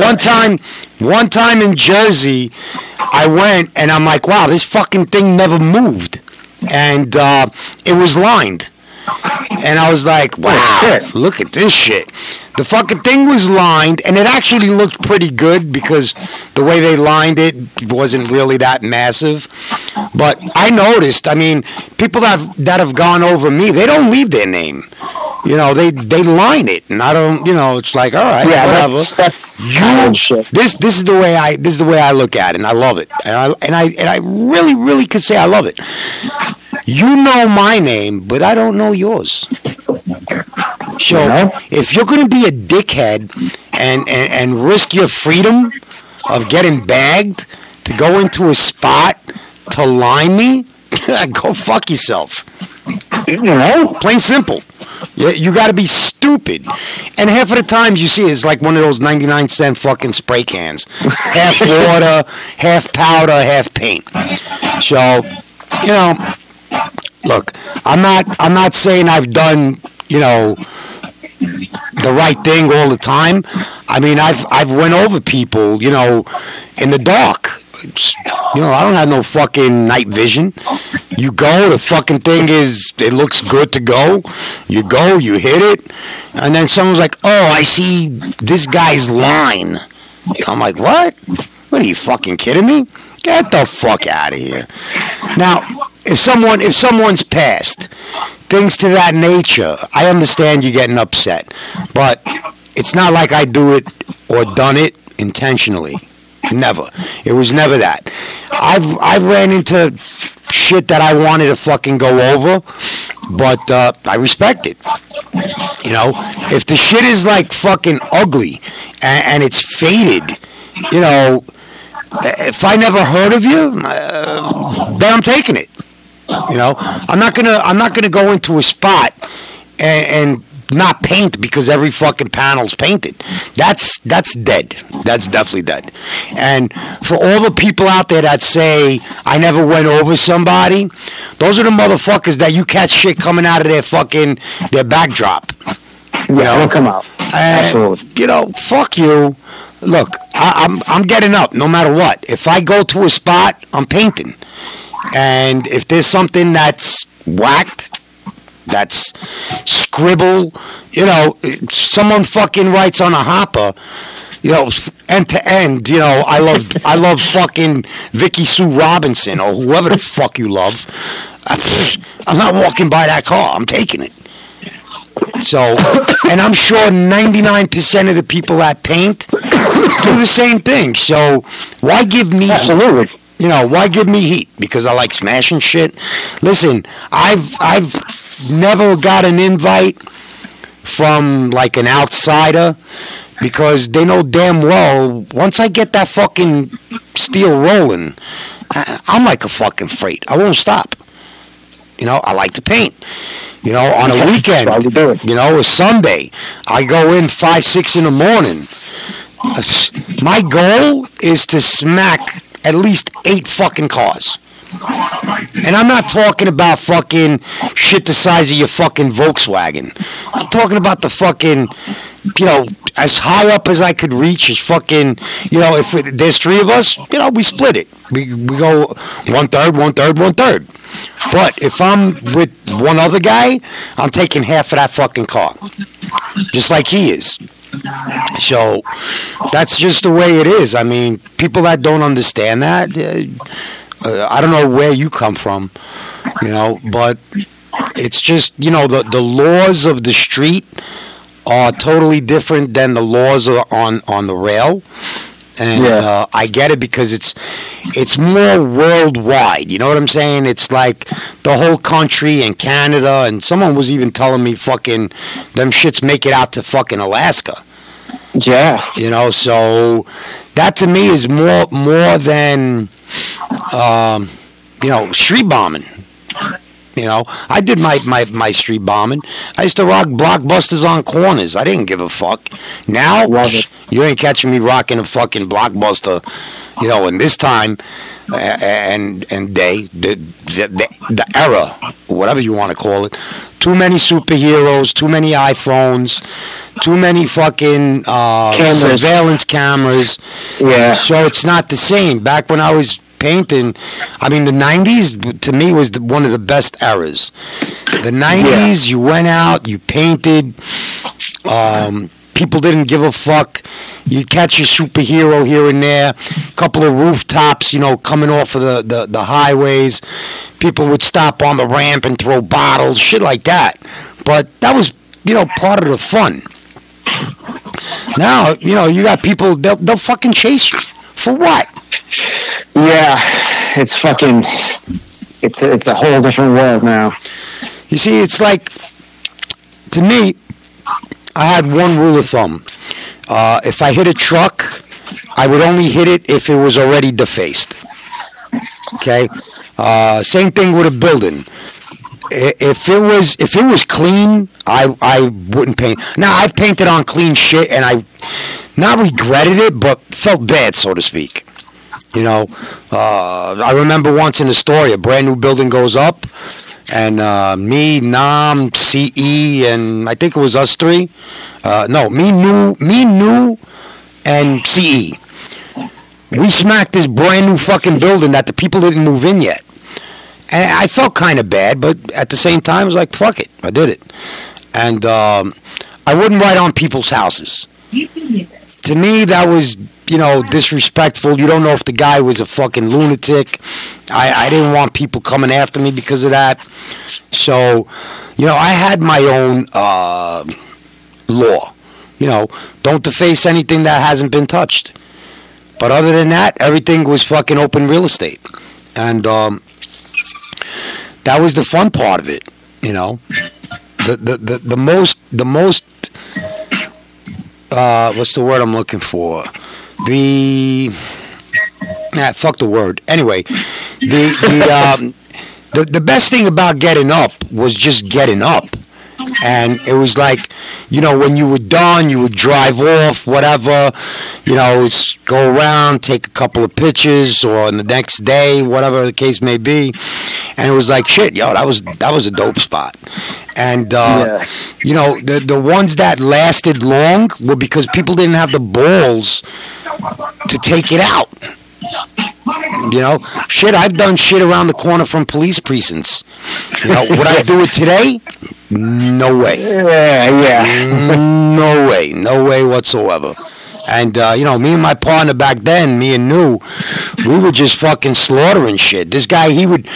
one time, one time in Jersey, I went and I'm like, wow, this fucking thing never moved, and uh, it was lined. And I was like, wow, look at this shit. The fucking thing was lined, and it actually looked pretty good because the way they lined it wasn't really that massive. But I noticed, I mean, people that have, that have gone over me, they don't leave their name. You know, they they line it, and I don't. You know, it's like, all right, yeah, whatever. that's that's You, shit. this this is the way I this is the way I look at it, and I love it, and I and I and I really really could say I love it. You know my name, but I don't know yours. So if you're going to be a dickhead and, and and risk your freedom of getting bagged to go into a spot to line me, <laughs> go fuck yourself. You know? Plain simple. You, you got to be stupid. And half of the times you see it's like one of those 99 cent fucking spray cans. Half water, <laughs> half powder, half paint. So, you know, look, I'm not I'm not saying I've done, you know, the right thing all the time. I mean, I've I've went over people, you know, in the dark. You know, I don't have no fucking night vision. You go, the fucking thing is, it looks good to go. You go, you hit it, and then someone's like, "Oh, I see this guy's line." I'm like, "What? What are you fucking kidding me? Get the fuck out of here!" Now, if someone if someone's passed, things to that nature, I understand you getting upset, but it's not like I do it or done it intentionally. Never. It was never that. I've I've ran into shit that I wanted to fucking go over, but uh, I respect it. You know, if the shit is like fucking ugly and, and it's faded, you know, if I never heard of you, uh, then I'm taking it. You know, I'm not gonna I'm not gonna go into a spot and, and not paint because every fucking panel's painted. That's that's dead. That's definitely dead. And for all the people out there that say I never went over somebody, those are the motherfuckers that you catch shit coming out of their fucking their backdrop. Yeah, it'll come out. And, Absolutely. You know, fuck you. Look, I, I'm I'm getting up no matter what. If I go to a spot, I'm painting. And if there's something that's whacked, that's scribble, you know, someone fucking writes on a hopper, you know, end to end, you know, I love I love fucking Vicki Sue Robinson or whoever the fuck you love. I'm not walking by that car. I'm taking it. So, and I'm sure 99% of the people that paint do the same thing. So, why give me? Absolutely. You know, why give me heat? Because I like smashing shit. Listen, I've I've never got an invite from like an outsider because they know damn well once I get that fucking steel rolling, I- I'm like a fucking freight. I won't stop. You know, I like to paint. You know, on a weekend, why we do it. you know, a Sunday, I go in five, six in the morning. My goal is to smack at least eight fucking cars. And I'm not talking about fucking shit the size of your fucking Volkswagen. I'm talking about the fucking, you know, as high up as I could reach is fucking, you know, if there's three of us, you know, we split it. We, we go one third, one third, one third. But if I'm with one other guy, I'm taking half of that fucking car. Just like he is. So that's just the way it is. I mean, people that don't understand that, uh, uh, I don't know where you come from, you know, but it's just, you know, the, the laws of the street are totally different than the laws on, on the rail. And Yeah. uh, I get it because it's it's more worldwide. You know what I'm saying? It's like the whole country and Canada. And someone was even telling me fucking them shits make it out to fucking Alaska. Yeah. You know, so that to me is more more than um, you know street bombing. You know, I did my, my, my street bombing. I used to rock blockbusters on corners. I didn't give a fuck. Now, you ain't catching me rocking a fucking blockbuster. You know, in this time and and day, the, the the the era, whatever you want to call it, too many superheroes, too many iPhones, too many fucking uh, Cameras. surveillance cameras. Yeah. So it's not the same. Back when I was painting, I mean, the 90s to me was the, one of the best eras. The 90s, you went out, you painted, um, people didn't give a fuck. You'd catch your superhero here and there, a couple of rooftops, you know, coming off of the, the, the highways. People would stop on the ramp and throw bottles, shit like that. But that was, you know, part of the fun. Now, you know, you got people, they'll, they'll fucking chase you. For what? Yeah. It's fucking. It's a, it's a whole different world now. You see, it's like, to me, I had one rule of thumb. Uh, if I hit a truck, I would only hit it if it was already defaced. Okay? Uh, same thing with a building. If it was if it was clean, I I wouldn't paint. Now I've painted on clean shit, and I not regretted it, but felt bad, so to speak. You know, uh, I remember once in a story, a brand new building goes up, and uh, me, Nam, CE, and I think it was us three. Uh, no, me, new, me, new, and CE. We smacked this brand new fucking building that the people didn't move in yet. And I felt kind of bad, but at the same time, I was like, fuck it. I did it. And um, I wouldn't write on people's houses. To me, that was, you know, disrespectful. You don't know if the guy was a fucking lunatic. I, I didn't want people coming after me because of that. So, you know, I had my own uh, law. You know, don't deface anything that hasn't been touched. But other than that, everything was fucking open real estate. And um, that was the fun part of it, you know. The the, the, the most the most uh, what's the word I'm looking for? The ah, fuck the word. Anyway, the the <laughs> um, the the best thing about getting up was just getting up. And it was like, you know, when you were done, you would drive off, whatever, you know, go around, take a couple of pictures, or on the next day, whatever the case may be. And it was like, shit, yo, that was that was a dope spot. And uh, Yeah. you know, the the ones that lasted long were because people didn't have the balls to take it out. You know, shit, I've done shit around the corner from police precincts. You know, would I do it today? No way. Yeah, yeah. No way, no way whatsoever. And uh, you know, me and my partner back then, me and New, we were just fucking slaughtering shit. This guy, he would,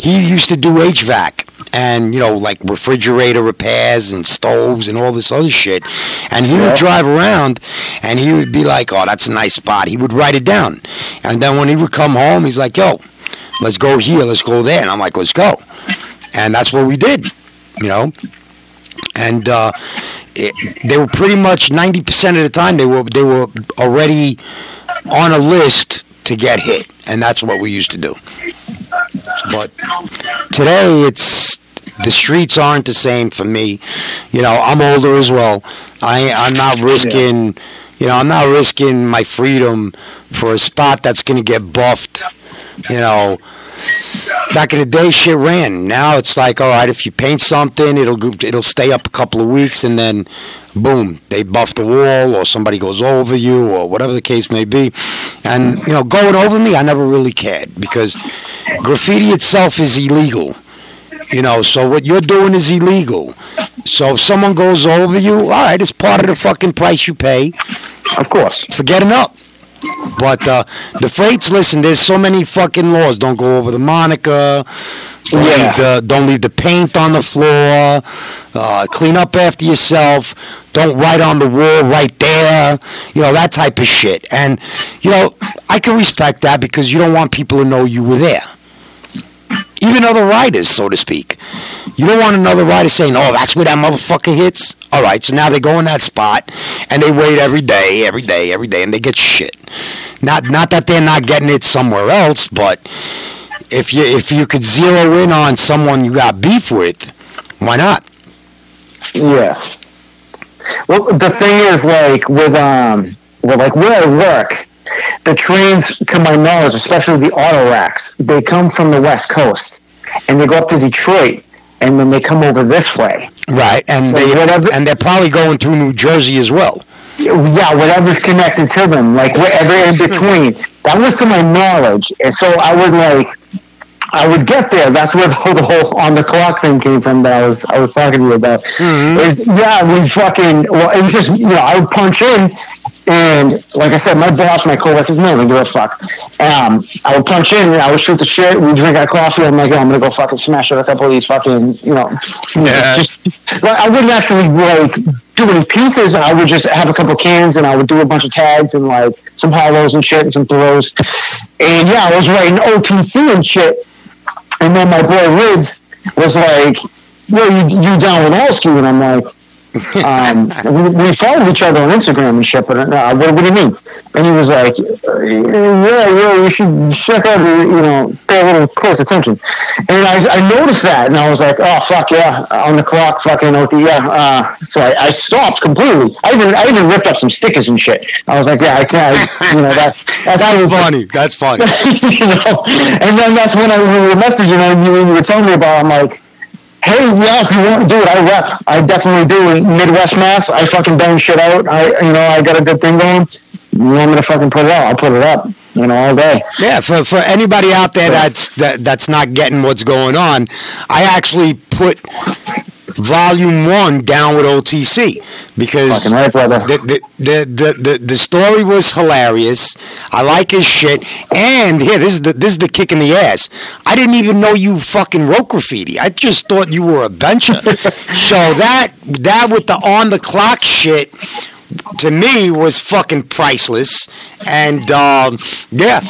he used to do HVAC and you know, like refrigerator repairs and stoves and all this other shit. And he would drive around, and he would be like, "Oh, that's a nice spot." He would write it down, and then when he would come home, he's like, "Yo, let's go here, let's go there," and I'm like, "Let's go," and that's what we did. You know, and uh, it, they were pretty much ninety percent of the time they were they were already on a list to get hit, and that's what we used to do. But today, it's the streets aren't the same for me. You know, I'm older as well. I I'm not risking. You know, I'm not risking my freedom for a spot that's going to get buffed. You know, back in the day, shit ran. Now it's like, all right, if you paint something, it'll it'll stay up a couple of weeks, and then, boom, they buff the wall, or somebody goes over you, or whatever the case may be. And you know, going over me, I never really cared because graffiti itself is illegal. You know, so what you're doing is illegal. So if someone goes over you, all right, it's part of the fucking price you pay Of course. for getting up. But uh, the freights, listen, there's so many fucking laws. Don't go over the moniker. Don't, Yeah. leave, the, don't leave the paint on the floor. Uh, clean up after yourself. Don't write on the wall right there. You know, that type of shit. And, you know, I can respect that because you don't want people to know you were there. Even other writers, so to speak. You don't want another writer saying, oh, that's where that motherfucker hits. All right, so now they go in that spot and they wait every day, every day, every day, and they get shit. Not not that they're not getting it somewhere else, but if you if you could zero in on someone you got beef with, why not? Yeah. Well, the thing is, like with um, well, like where I work, the trains, to my knowledge, especially the auto racks, they come from the West Coast, and they go up to Detroit, and then they come over this way. Right, and So they whatever- and they're probably going through New Jersey as well. Yeah, whatever's connected to them, like wherever in hmm. between. That was to my knowledge, and so I would like. I would get there. That's where <laughs> the whole, the whole on the clock thing came from that I was I was talking to you about. Mm-hmm. Is yeah, we fucking well, it was just you know I would punch in, and like I said, my boss, my coworkers, man, they give a fuck. Um, I would punch in, and I would shoot the shit. We drink our coffee. I'm like, oh, I'm gonna go fucking smash out a couple of these fucking you know, Yeah. <laughs> just like, I wouldn't actually like do any pieces. I would just have a couple cans, and I would do a bunch of tags and like some hollows and shit and some throws. And yeah, I was writing OTC and shit. And then my boy Rids was like, "Well, you you down with Alski?" And I'm like, um, we, we followed each other on Instagram and shit. But uh, what, what do you mean? And he was like, uh, yeah, yeah, you should check out, you know, pay a little close attention. And I, I noticed that, and I was like, oh fuck yeah, on the clock, fucking OT, yeah. Uh, so I, I stopped completely. I even I even ripped up some stickers and shit. I was like, yeah, I can't, I, you know that. <laughs> That's, That's funny. That's funny. <laughs> you know, and then that's when I when we were messaging and you, you were telling me about. I'm like, hey, yeah, if you want, dude, I rep. I definitely do. Midwest Mass, I fucking bang shit out. I, you know, I got a good thing going. You want me to fucking put it out? I'll put it up. You know, all day. Yeah, for, for anybody out there that's that, that's not getting what's going on, I actually put volume one down with OTC because right, the, the, the, the, the, the story was hilarious. I like his shit. And here, this is the this is the kick in the ass. I didn't even know you fucking wrote graffiti. I just thought you were a bencher. <laughs> so that that with the on the clock shit to me was fucking priceless. And um, yeah,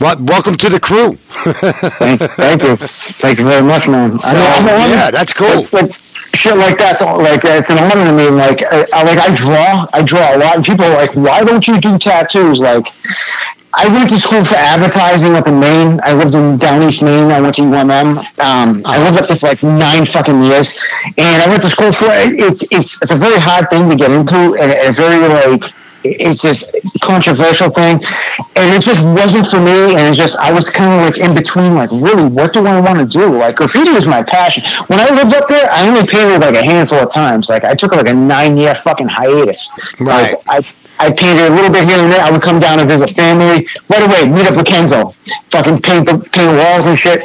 well, welcome to the crew. <laughs> Thank, thank you, thank you very much, man. So, yeah, that's cool. Like, like, shit like that's all- like uh, it's an honor to me. and, Like I, I like I draw, I draw a lot, and people are like, "Why don't you do tattoos?" Like I went to school for advertising up in Maine. I lived in down East Maine. I went to UMM. Um, I lived up there for like nine fucking years, and I went to school for it. It's it's it's a very hard thing to get into, and a very like it's just controversial thing, and it just wasn't for me. And it's just I was kind of like in between, like really, what do I want to do? Like graffiti is my passion. When I lived up there, I only painted like a handful of times. Like I took like a nine year fucking hiatus. Right. Like, I I painted a little bit here and there. I would come down and visit family. Right away, meet up with Kenzo. Fucking paint the paint walls and shit.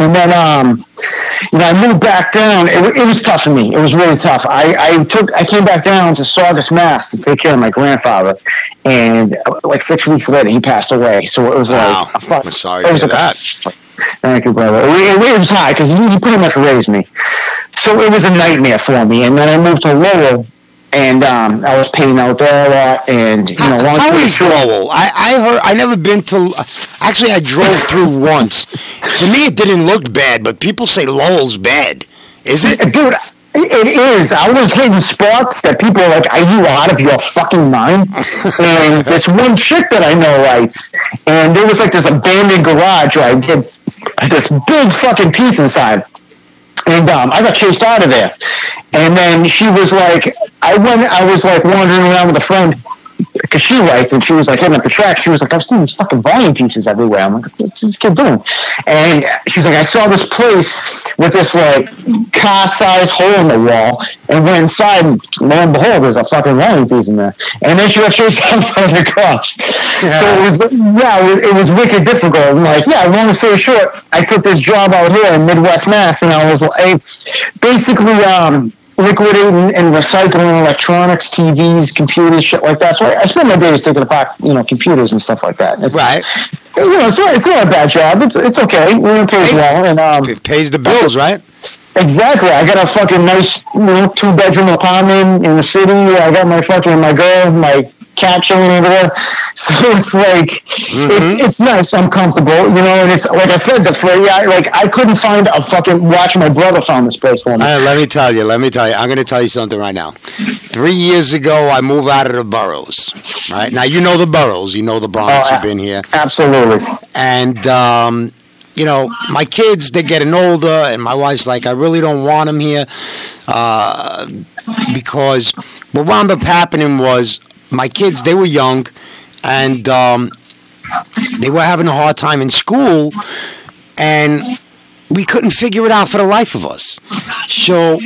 And then, um, you know, I moved back down. It, it was tough for me. It was really tough. I, I took, I came back down to Saugus, Mass, to take care of my grandfather, and uh, like six weeks later, he passed away. So it was Wow. like, a fuck- I'm sorry it was like a- that. Thank you, brother. It, it was high because he, he pretty much raised me. So it was a nightmare for me. And then I moved to Lowell, and um, I was painting out there a lot. And you know, long How is Lowell? I, I heard I never been to. Actually, I drove through <laughs> once. To me, it didn't look bad, but people say Lowell's bad. Is it? dude. It is. I was hitting spots that people are like, "Are you out of your fucking mind?" <laughs> and this one chick that I know writes, and there was like this abandoned garage where I did this big fucking piece inside. And um, I got chased out of there. And then she was like, I went, I was like wandering around with a friend because she writes and she was like hitting up the track. She was like, I've seen these fucking volume pieces everywhere. I'm like, what's this kid doing? And she's like, I saw this place with this like car sized hole in the wall and went inside and lo and behold, there's a fucking volume piece in there. And then she got chased out by the cops. So it was, yeah, it was, it was wicked difficult. I'm like, yeah, long story short, I took this job out here in Midwest Mass and I was, like, it's basically, um, liquidating and recycling electronics, TVs, computers, shit like that. So I, I spend my days taking apart, you know, computers and stuff like that. It's, Right. You know, it's not, it's not a bad job. It's it's okay. You know, it pays well. And um, It pays the bills, right? exactly, I got a fucking nice, you know, two bedroom apartment in the city. I got my fucking my girl, my chilling over there. So it's like it's, it's nice. I'm comfortable, you know. And it's like I said, the free. I, like I couldn't find a fucking watch. My brother found this place for me. Uh, let me tell you. Let me tell you. I'm going to tell you something right now. Three years ago, I moved out of the boroughs. Right now, you know the boroughs. You know the Bronx. Oh, You've been here. Absolutely. and um, you know my kids they're getting older and my wife's like i really don't want them here uh, because what wound up happening was my kids they were young and um, they were having a hard time in school and we couldn't figure it out for the life of us so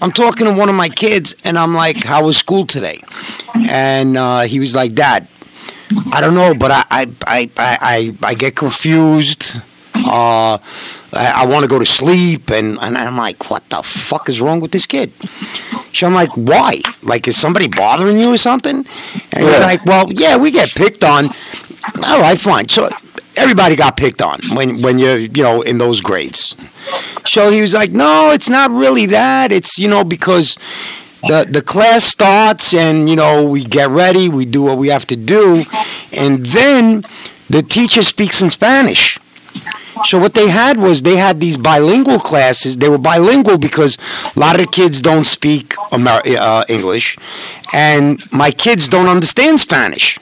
i'm talking to one of my kids and i'm like how was school today and uh, he was like dad I don't know, but I I I I, I, get confused. Uh, I, I want to go to sleep, and, and I'm like, what the fuck is wrong with this kid? So I'm like, why? Like, is somebody bothering you or something? And Yeah. like, well, yeah, we get picked on. All right, fine. So everybody got picked on when when you're you know in those grades. So he was like, no, it's not really that. It's you know because the the class starts and you know we get ready, we do what we have to do, and then the teacher speaks in Spanish. So what they had was they had these bilingual classes. They were bilingual because a lot of the kids don't speak Amer- uh, English, and my kids don't understand Spanish.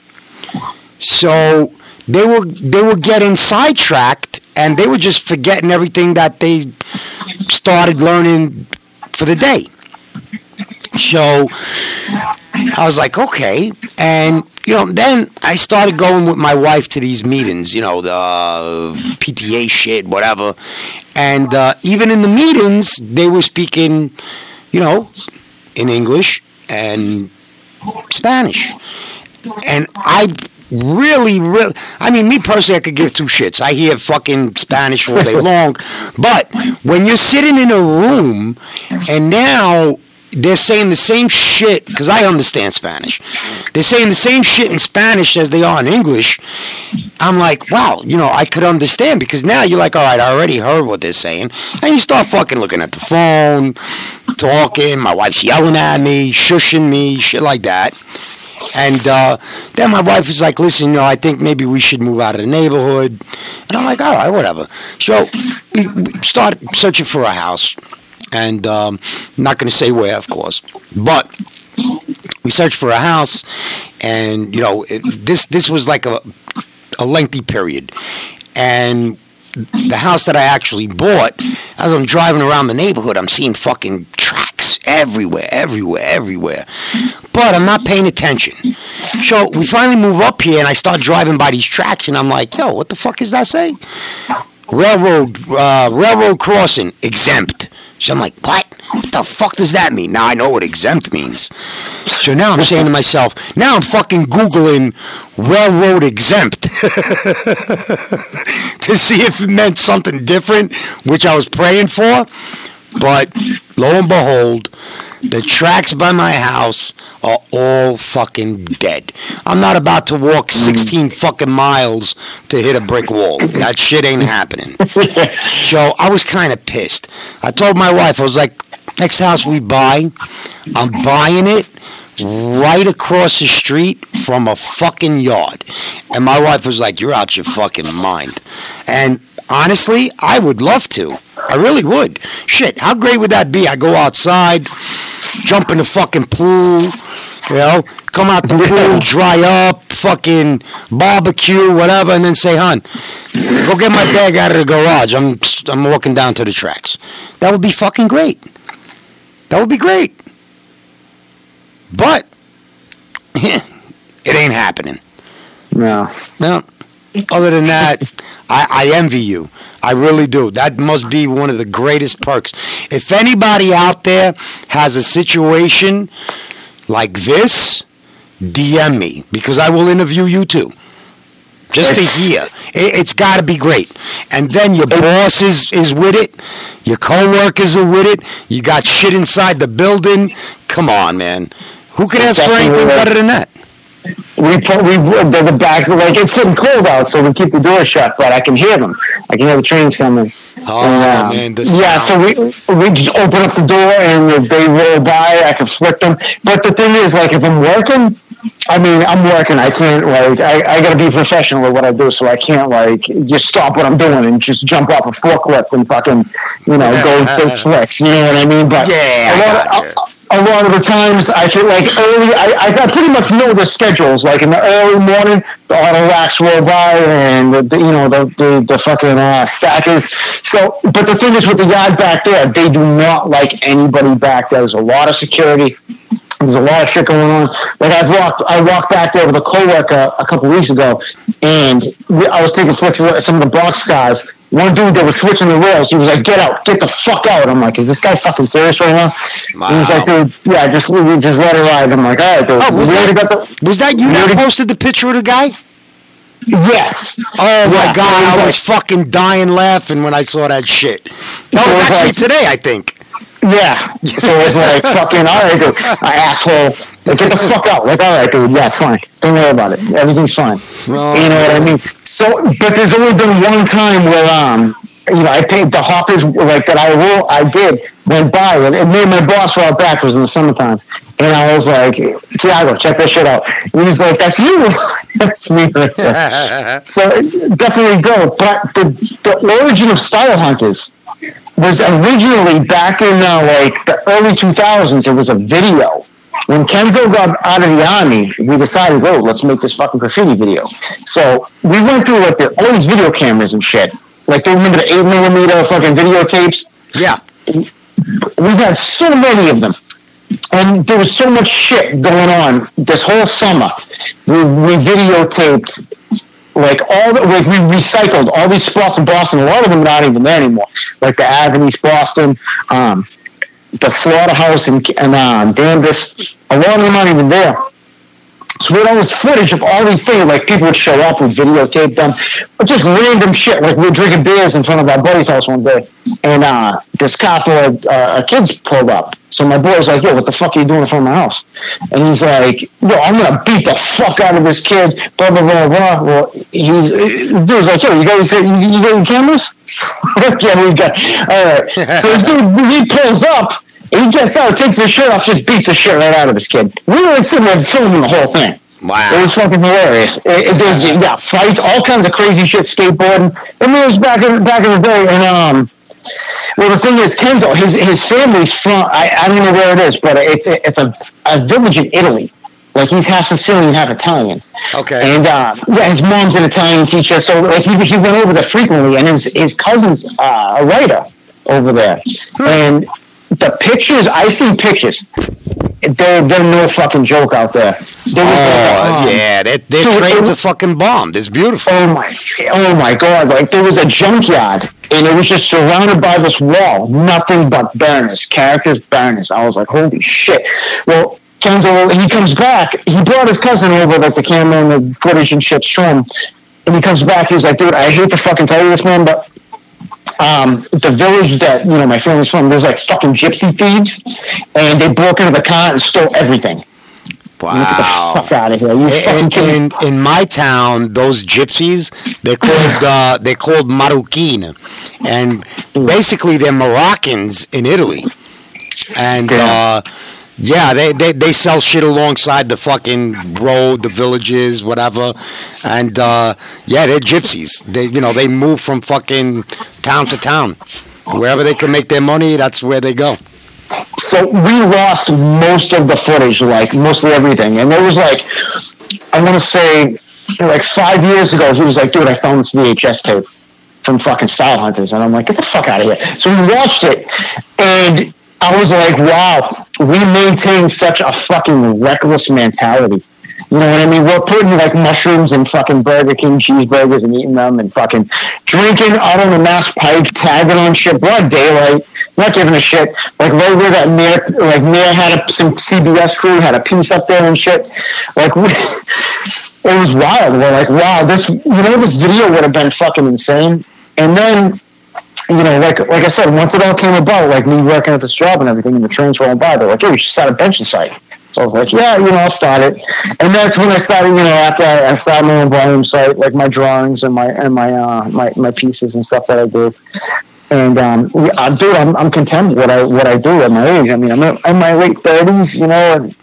So they were they were getting sidetracked, and they were just forgetting everything that they started learning for the day. So I was like, okay. And, you know, then I started going with my wife to these meetings, you know, the PTA shit, whatever. And uh, even in the meetings, they were speaking, you know, in English and Spanish. And I really, really, I mean, me personally, I could give two shits. I hear fucking Spanish all day <laughs> long. But when you're sitting in a room and now they're saying the same shit because I understand Spanish. They're saying the same shit in Spanish as they are in English. I'm like, wow, you know, I could understand because now you're like, all right, I already heard what they're saying, and you start fucking looking at the phone, talking. My wife's yelling at me, shushing me, shit like that. And uh, then my wife is like, listen, you know, I think maybe we should move out of the neighborhood. And I'm like, all right, whatever. So we we start searching for a house and um, not going to say where, of course, but we searched for a house, and you know, it, this this was like a a lengthy period, and the house that I actually bought, as I'm driving around the neighborhood, I'm seeing fucking tracks everywhere, everywhere, everywhere. But I'm not paying attention. So we finally move up here, and I start driving by these tracks, and I'm like, yo, what the fuck does that say? Railroad, uh, railroad crossing exempt. So I'm like, what? What the fuck does that mean? Now I know what exempt means. So now I'm saying to myself, now I'm fucking Googling railroad exempt <laughs> to see if it meant something different, which I was praying for. But lo and behold, the tracks by my house are all fucking dead. I'm not about to walk mm. 16 fucking miles to hit a brick wall. That shit ain't happening. <laughs> So I was kind of pissed. I told my wife, I was like, next house we buy, I'm buying it right across the street from a fucking yard. And my wife was like, you're out your fucking mind. And honestly, I would love to. I really would. Shit, how great would that be? I go outside, jump in the fucking pool, you know, come out the pool, dry up, fucking barbecue, whatever, and then say, "Hon, go get my bag out of the garage. I'm I'm walking down to the tracks." That would be fucking great. That would be great. But <laughs> it ain't happening. No. No. Other than that, I, I envy you. I really do. That must be one of the greatest perks. If anybody out there has a situation like this, DM me because I will interview you too. Just to hear. It, it's got to be great. And then your boss is, is with it. Your coworkers are with it. You got shit inside the building. Come on, man. Who could ask for anything better than that? We put we the, the back like it's getting cold out, so we keep the door shut, but I can hear them. I can hear the trains coming. Oh, And, um, man. Yeah, so we we just open up the door and if they roll by, I can flip them. But the thing is, like, if I'm working, I mean, I'm working. I can't like I, I got to be professional with what I do, so I can't like just stop what I'm doing and just jump off a forklift and fucking you know go <laughs> take flicks. You know what I mean? But Yeah, I of, a, lot of the times I can like early. I, I pretty much know the schedules. Like in the early morning, the auto racks roll by and the, the you know the the, the fucking uh, stackers. So, but the thing is with the yard back there, they do not like anybody back there. There's a lot of security. There's a lot of shit going on. Like I've walked, I walked back there with a coworker a couple weeks ago, and I was taking flicks of some of the box guys. One dude that was switching the rails, he was like, "Get out, get the fuck out!" I'm like, "Is this guy fucking serious right now?" And he's like, "Dude, yeah, just just let it ride." I'm like, "All right, dude." Oh, was that, got the was that you that posted the picture of the guy? yes. Oh my god, so it I was was fucking dying laughing when I saw that shit. That was was actually like- today, I think. Yeah. So it was like, fucking, all right, dude. I asshole. Like, get the fuck out. Like, all right, dude. Yeah, it's fine. Don't worry about it. Everything's fine. Well, you know what I mean? So, but there's only been one time where, um, you know, I paid the hoppers like that. I will, I did went by, and me and my boss route back. It was in the summertime, and I was like, Tiago, check this shit out. And he was like, "That's you." <laughs> That's me. <laughs> So definitely dope. But the the origin of Style Huntaz was originally back in uh, like the early 2000s. It was a video. When Kenzo got out of the army, we decided, oh, let's make this fucking graffiti video. So we went through like the, all these video cameras and shit. Like, they remember the 8 millimeter fucking videotapes? Yeah. We had so many of them. And there was so much shit going on this whole summer. We, we videotaped like all the like we recycled all these spots in Boston. A lot of them are not even there anymore. Like the Avenues, Boston, um, the slaughterhouse in and uh, Danvers. A lot of them aren't even there. So we had all this footage of all these things. Like people would show up, we videotape them, but just random shit. Like we were drinking beers in front of our buddy's house one day, and uh, this full of uh, kids pulled up. So my boy was like, "Yo, what the fuck are you doing in front of my house?" And he's like, "Yo, I'm gonna beat the fuck out of this kid." Blah blah blah blah. Well, he's dude's like, "Yo, you guys, you, you got your cameras?" <laughs> yeah, we got. All right. So this dude he pulls up. He gets out, takes his shirt off, just beats the shit right out of this kid. We were sitting there filming the whole thing. Wow. It was fucking hilarious. It, it, there's yeah, fights, all kinds of crazy shit, skateboarding. Mean, it was back in back in the day, and um, well, the thing is, Kenzo, his his family's from I, I don't know where it is, but it's a, it's a, a village in Italy. Like he's half Sicilian, half Italian. Okay. And uh, yeah, his mom's an Italian teacher, so like he, he went over there frequently, and his his cousin's uh, a writer over there, and the pictures I see pictures, they're they're no fucking joke out there. There was like, Oh, um, yeah. Their so trains are fucking bombed. It's beautiful. Oh my, oh my God! Like there was a junkyard, and it was just surrounded by this wall, nothing but burners, characters, burners. I was like, holy shit! Well, Kenzo, he comes back. He brought his cousin over, like the camera and the footage and shit, show him. And he comes back. He's like, dude, I hate to fucking tell you this, man, but um, the village that you know my family's from, there's like fucking gypsy thieves, and they broke into the car and stole everything. Get the Wow. fuck out of here! In, in, in my town, those gypsies, they're called uh, they're called Marroquin, and basically they're Moroccans in Italy, and uh, yeah, they, they they sell shit alongside the fucking road, the villages, whatever, and uh, yeah, they're gypsies. They you know they move from fucking town to town, wherever they can make their money, that's where they go. so we lost most of the footage, like mostly everything. And there was like, I want to say, like five years ago, he was like, dude, I found this VHS tape from fucking Style Huntaz. And I'm like, get the fuck out of here. So we watched it, and I was like, wow, we maintain such a fucking reckless mentality. You know what I mean? We're putting like mushrooms and fucking Burger King cheeseburgers and eating them and fucking drinking out on the mass pike, tagging on shit, broad daylight, not giving a shit. Like right where that Mayor, like Mayor had a, some CBS crew had a piece up there and shit. Like we, <laughs> it was wild. We're like, wow, this, you know, this video would have been fucking insane. And then you know, like like I said, once it all came about, like me working at this job and everything, and the trains rolling by, they're like, "Hey, you should start a benching site." So I was like, "Yeah, you know, I'll start it." And that's when I started, you know, after I, I started my own volume site, like my drawings and my and my uh, my my pieces and stuff that I did. And um, yeah, uh, dude, I'm I'm content with what I what I do at my age. I mean, I'm in my late thirties, you know, and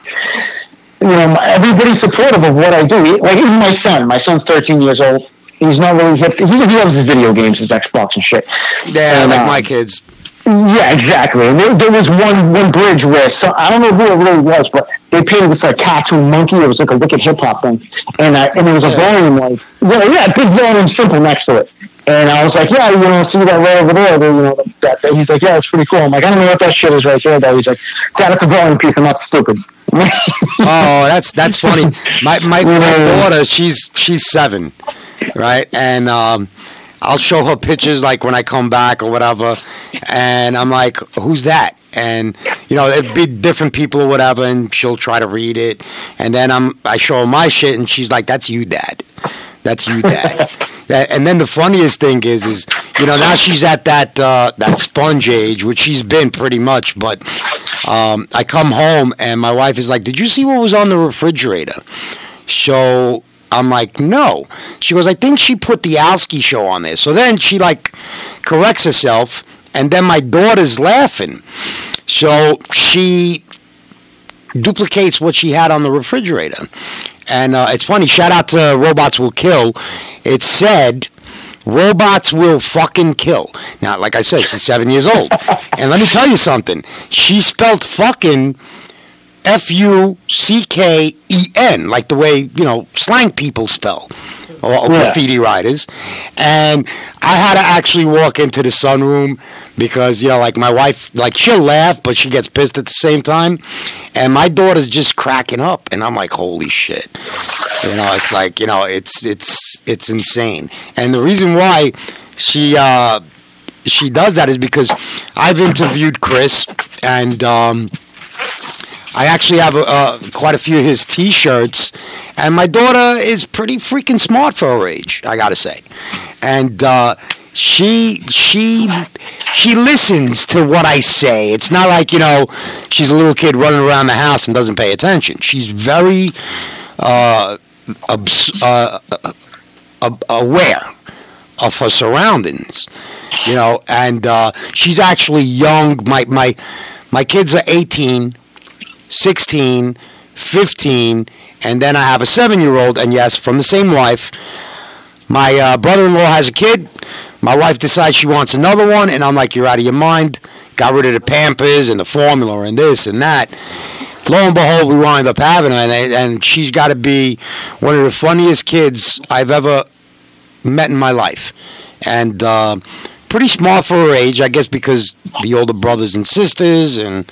you know, everybody's supportive of what I do. Like even my son, my son's 13 years old. He's not really hip. He's, he loves his video games, his Xbox and shit. Yeah, And, like uh, my kids. Yeah, exactly. And there, there was one one bridge where so I don't know who it really was, but they painted this like cartoon monkey. It was like a wicked hip hop thing, and uh, and there was a volume like well yeah, yeah, big volume simple next to it. And I was like, yeah, you know, see that right over there. You know, that, that. He's like, yeah, it's pretty cool. I'm like, I don't know what that shit is right there, though. He's like, Dad, it's a volume piece. I'm not stupid. Oh, that's that's funny. My my, <laughs> my daughter, she's she's seven, right? And um, I'll show her pictures like when I come back or whatever, and I'm like, "Who's that?" And you know, it'd be different people or whatever, and she'll try to read it, and then I'm I show her my shit, and she's like, "That's you, Dad. That's you, Dad." <laughs> And then the funniest thing is, is you know now she's at that uh, that sponge age, which she's been pretty much. But um, I come home and my wife is like, "Did you see what was on the refrigerator?" So I'm like, no. She goes, I think she put the Alski show on there. So then she like corrects herself, and then my daughter's laughing. So she duplicates what she had on the refrigerator. And uh, it's funny, shout out to Robots Will Kill. It said, Robots will fucking kill. Now, like I said, she's seven years old. and let me tell you something. She spelled fucking F U C K E N, like the way, you know, slang people spell, or Yeah. graffiti writers. And I had to actually walk into the sunroom because, you know, like my wife, like she'll laugh, but she gets pissed at the same time. And my daughter's just cracking up. And I'm like, holy shit. You know, it's like, you know, it's, it's, it's insane. And the reason why she, uh, she does that is because I've interviewed Chris and, um, I actually have uh, quite a few of his T-shirts, and my daughter is pretty freaking smart for her age. I gotta say, and uh, she she she listens to what I say. It's not like you know she's a little kid running around the house and doesn't pay attention. She's very uh, obs- uh, uh, aware of her surroundings, you know, and uh, she's actually young. My my my kids are 18, 16, 15, and then I have a seven-year-old. And yes, from the same wife. My uh, brother-in-law has a kid. My wife decides she wants another one, and I'm like, "You're out of your mind." Got rid of the Pampers and the formula and this and that. Lo and behold, we wind up having her, and, and she's got to be one of the funniest kids I've ever met in my life, and uh, pretty smart for her age, I guess, because the older brothers and sisters, and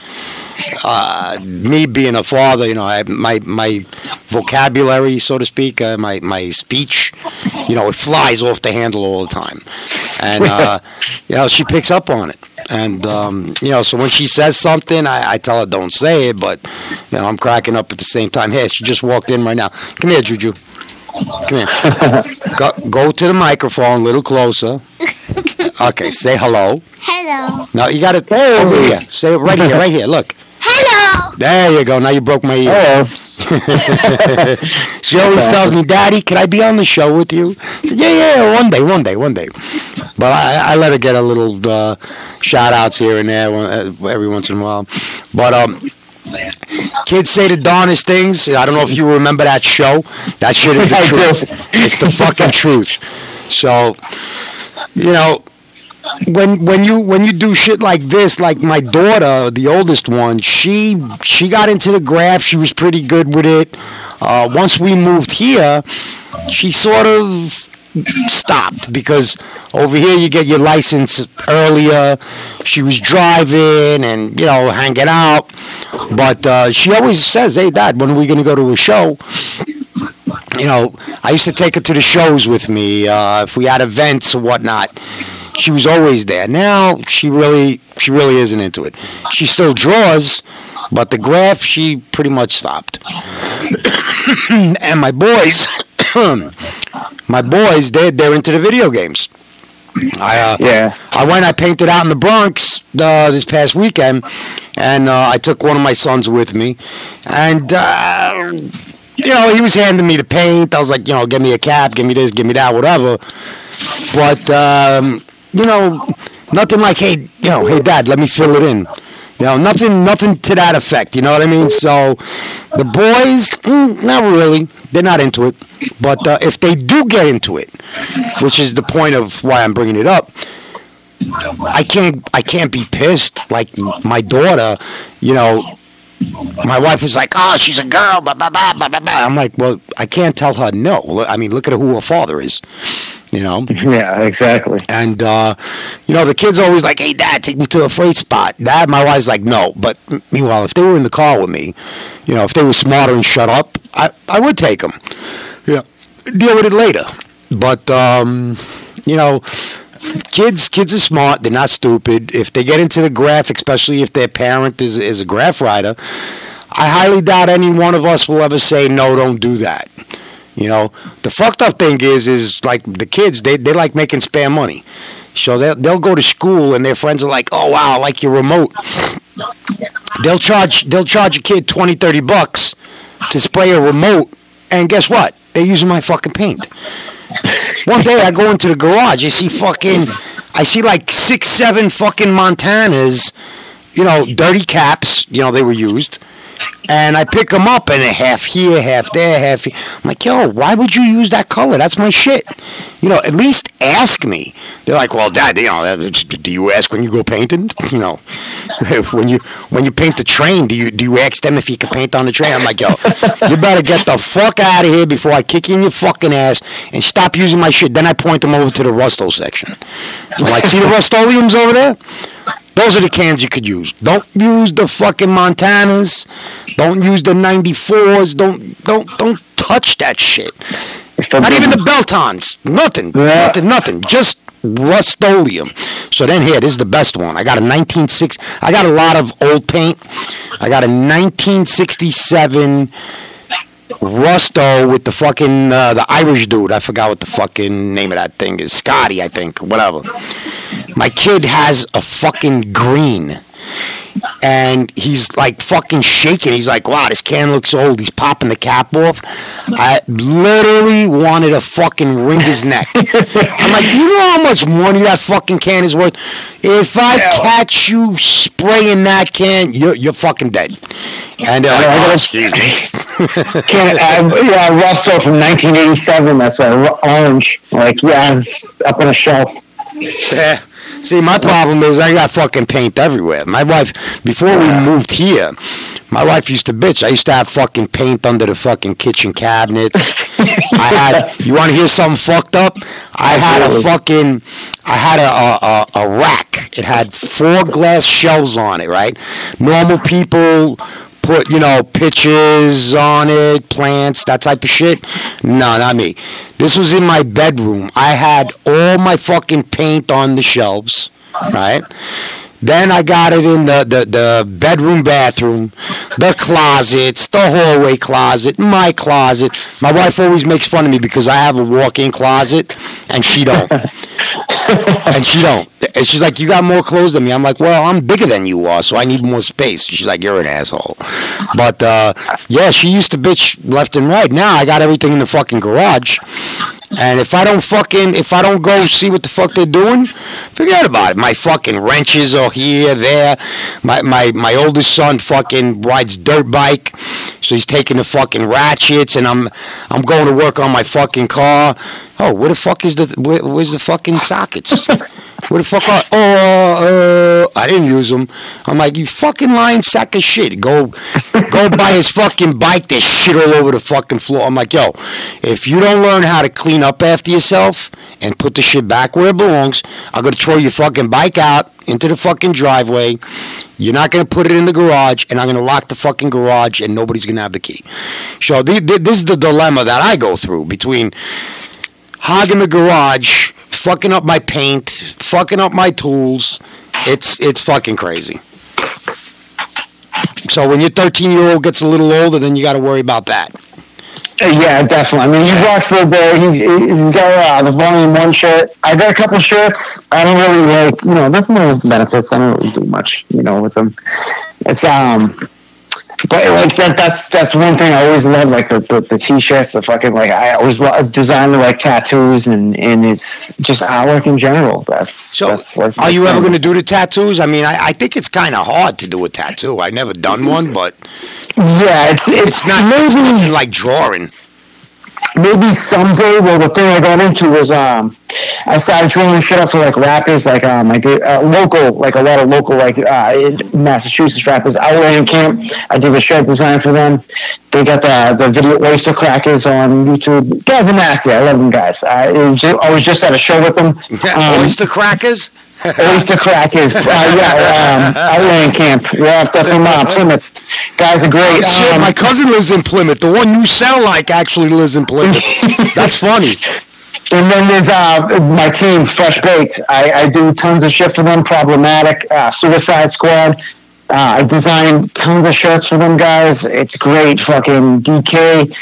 uh, me being a father, you know, I, my my vocabulary, so to speak, uh, my my speech, you know, it flies off the handle all the time, and uh, you know, she picks up on it. And um, you know, so when she says something, I, I tell her don't say it, but you know, I'm cracking up at the same time. Hey, she just walked in right now. Come here, Juju. Come here. <laughs> go, go to the microphone a little closer. Okay, say hello. Hello. No, you got to over here. Say it right here, right here. Look. Hello. There you go. Now you broke my ear. Oh, <laughs> She always tells me, "Daddy, can I be on the show with you?" I said, "Yeah, yeah, one day, one day, one day." But I, I let her get a little uh, shout outs here and there uh, every once in a while. But um, kids say the darnest things. I don't know if you remember that show. That shit is the <laughs> truth. It's the fucking truth. So, you know, when when you when you do shit like this, like my daughter, the oldest one, she she got into the graph. She was pretty good with it. Uh, once we moved here, she sort of stopped because over here you get your license earlier. She was driving and you know hanging out, but uh, she always says, "Hey, Dad, when are we going to go to a show?" you know, I used to take her to the shows with me. Uh, if we had events or whatnot, she was always there. Now she really, she really isn't into it. She still draws, but the graph she pretty much stopped. <coughs> and my boys, <coughs> my boys, they they're into the video games. I uh, yeah. I went. I painted out in the Bronx uh, this past weekend, and uh, I took one of my sons with me, and uh, you know he was handing me the paint. I was like, you know, give me a cap, give me this, give me that, whatever. But um, you know, nothing like, hey, you know, hey, Dad, let me fill it in. You know, nothing, nothing to that effect. You know what I mean? So, the boys, mm, not really. They're not into it. But uh, if they do get into it, which is the point of why I'm bringing it up, I can't, I can't be pissed. Like my daughter, you know, my wife was like, "Oh, she's a girl." Blah, blah, blah, blah, blah. I'm like, "Well, I can't tell her no." I mean, look at who her father is. You know. <laughs> Yeah, exactly. And uh, you know, the kids always like, "Hey, Dad, take me to a freight spot." Dad, my wife's like, "No." But meanwhile, if they were in the car with me, you know, if they were smarter and shut up, I I would take them. Yeah, deal with it later. But um, you know, kids kids are smart. They're not stupid. If they get into the graph, especially if their parent is is a graph writer, I highly doubt any one of us will ever say no. Don't do that. You know, the fucked up thing is, is like the kids, they, they like making spare money. So they'll, they'll go to school and their friends are like, oh, wow, I like your remote. They'll charge, they'll charge a kid 20, 30 bucks to spray a remote. And guess what? they're using my fucking paint. One day I go into the garage, I see fucking, I see like six, seven fucking Montanas, you know, dirty caps, you know, they were used. And I pick them up and a half here, half there, half here. I'm like, yo, why would you use that color? That's my shit. You know, at least ask me. They're like, well, Dad, you know, do you ask when you go painting? <laughs> You know, <laughs> when you when you paint the train, do you do you ask them if you can paint on the train? I'm like, yo, you better get the fuck out of here before I kick you in your fucking ass and stop using my shit. Then I point them over to the Rusto section. I'm like, see the Rust-Oleums over there? Those are the cans you could use. Don't use the fucking Montanas. Don't use the 94s. Don't don't don't touch that shit. Not even the Beltons. Nothing. Yeah. Nothing. Nothing. Just Rust-Oleum. So then here, this is the best one. I got a 196. I got a lot of old paint. I got a 1967 Rusto with the fucking uh, the Irish dude. I forgot what the fucking name of that thing is. Scotty, I think. Whatever. My kid has a fucking green. And he's like fucking shaking. He's like, wow, this can looks old. He's popping the cap off. I literally wanted to fucking wring his neck. I'm like, do you know how much money that fucking can is worth? If I catch you spraying that can, you're, you're fucking dead. And they're like, oh, excuse me. <laughs> Can, uh, yeah, Rusto from 1987. That's a r- orange. Like, yeah, it's up on a shelf. Yeah. See, my problem is I got fucking paint everywhere. My wife, before we moved here, my wife used to bitch. I used to have fucking paint under the fucking kitchen cabinets. I had. <laughs> You want to hear something fucked up? I had a fucking. I had a, a, a, a rack. It had four glass shelves on it. Right. Normal people put you know pictures on it, plants, that type of shit. No, not me. This was in my bedroom. I had all my fucking paint on the shelves, right? Then I got it in the, the, the bedroom bathroom, the closets, the hallway closet, my closet. My wife always makes fun of me because I have a walk-in closet and she don't. <laughs> and she don't. And she's like, "You got more clothes than me." I'm like, "Well, I'm bigger than you are, so I need more space." She's like, "You're an asshole." But uh, yeah, she used to bitch left and right. Now I got everything in the fucking garage. And if I don't fucking, if I don't go see what the fuck they're doing, forget about it. My fucking wrenches are here, there. My my my oldest son fucking rides dirt bike, so he's taking the fucking ratchets, and I'm I'm going to work on my fucking car. Oh, where the fuck is the where, where's the fucking sockets? <laughs> Where the fuck are? Oh, uh, I didn't use them. I'm like, you fucking lying sack of shit. Go, go <laughs> buy his fucking bike. There's shit all over the fucking floor. I'm like, yo, if you don't learn how to clean up after yourself and put the shit back where it belongs, I'm gonna throw your fucking bike out into the fucking driveway. You're not gonna put it in the garage, and I'm gonna lock the fucking garage, and nobody's gonna have the key. So th- th- this is the dilemma that I go through between hogging the garage, fucking up my paint, fucking up my tools. It's it's fucking crazy. So when your 13 year old gets a little older, then you got to worry about that. Uh, Yeah, definitely. I mean, he rocks the bear. He, he's got uh, the volume one shirt. I got a couple shirts. I don't really like, you know, that's more of the benefits. I don't really do much, you know, with them. It's um, but like that. That's that's one thing I always love. Like the, the, the t-shirts, the fucking like I always love design like tattoos and and it's just artwork in general. That's So that's like are you ever going to do the tattoos? I mean, I, I think it's kind of hard to do a tattoo. I've never done one, but Yeah, it's it's, it's not, maybe nothing like drawing. Maybe someday. Well, the thing I got into was um, I started drawing shit up for like rappers, like um, I did uh, local, like a lot of local, like uh, in Massachusetts rappers. Outland Camp. I did the shirt design for them. They got the the video Oyster Crackers on YouTube. Guys are nasty. I love them guys. I, was I was just at a show with them. <laughs> Um, Oyster crackers? Oyster Crackers. Uh, yeah, um, Outland Camp. Yeah, they're from uh, Plymouth. Guys are great. Shit, Um, my cousin lives in Plymouth. The one you sound like actually lives in Plymouth. That's funny. And then there's uh, my team, Fresh Baked. I, I do tons of shit for them. Problematic, uh, Suicide Squad. Uh, I design tons of shirts for them guys. It's great. Fucking DK,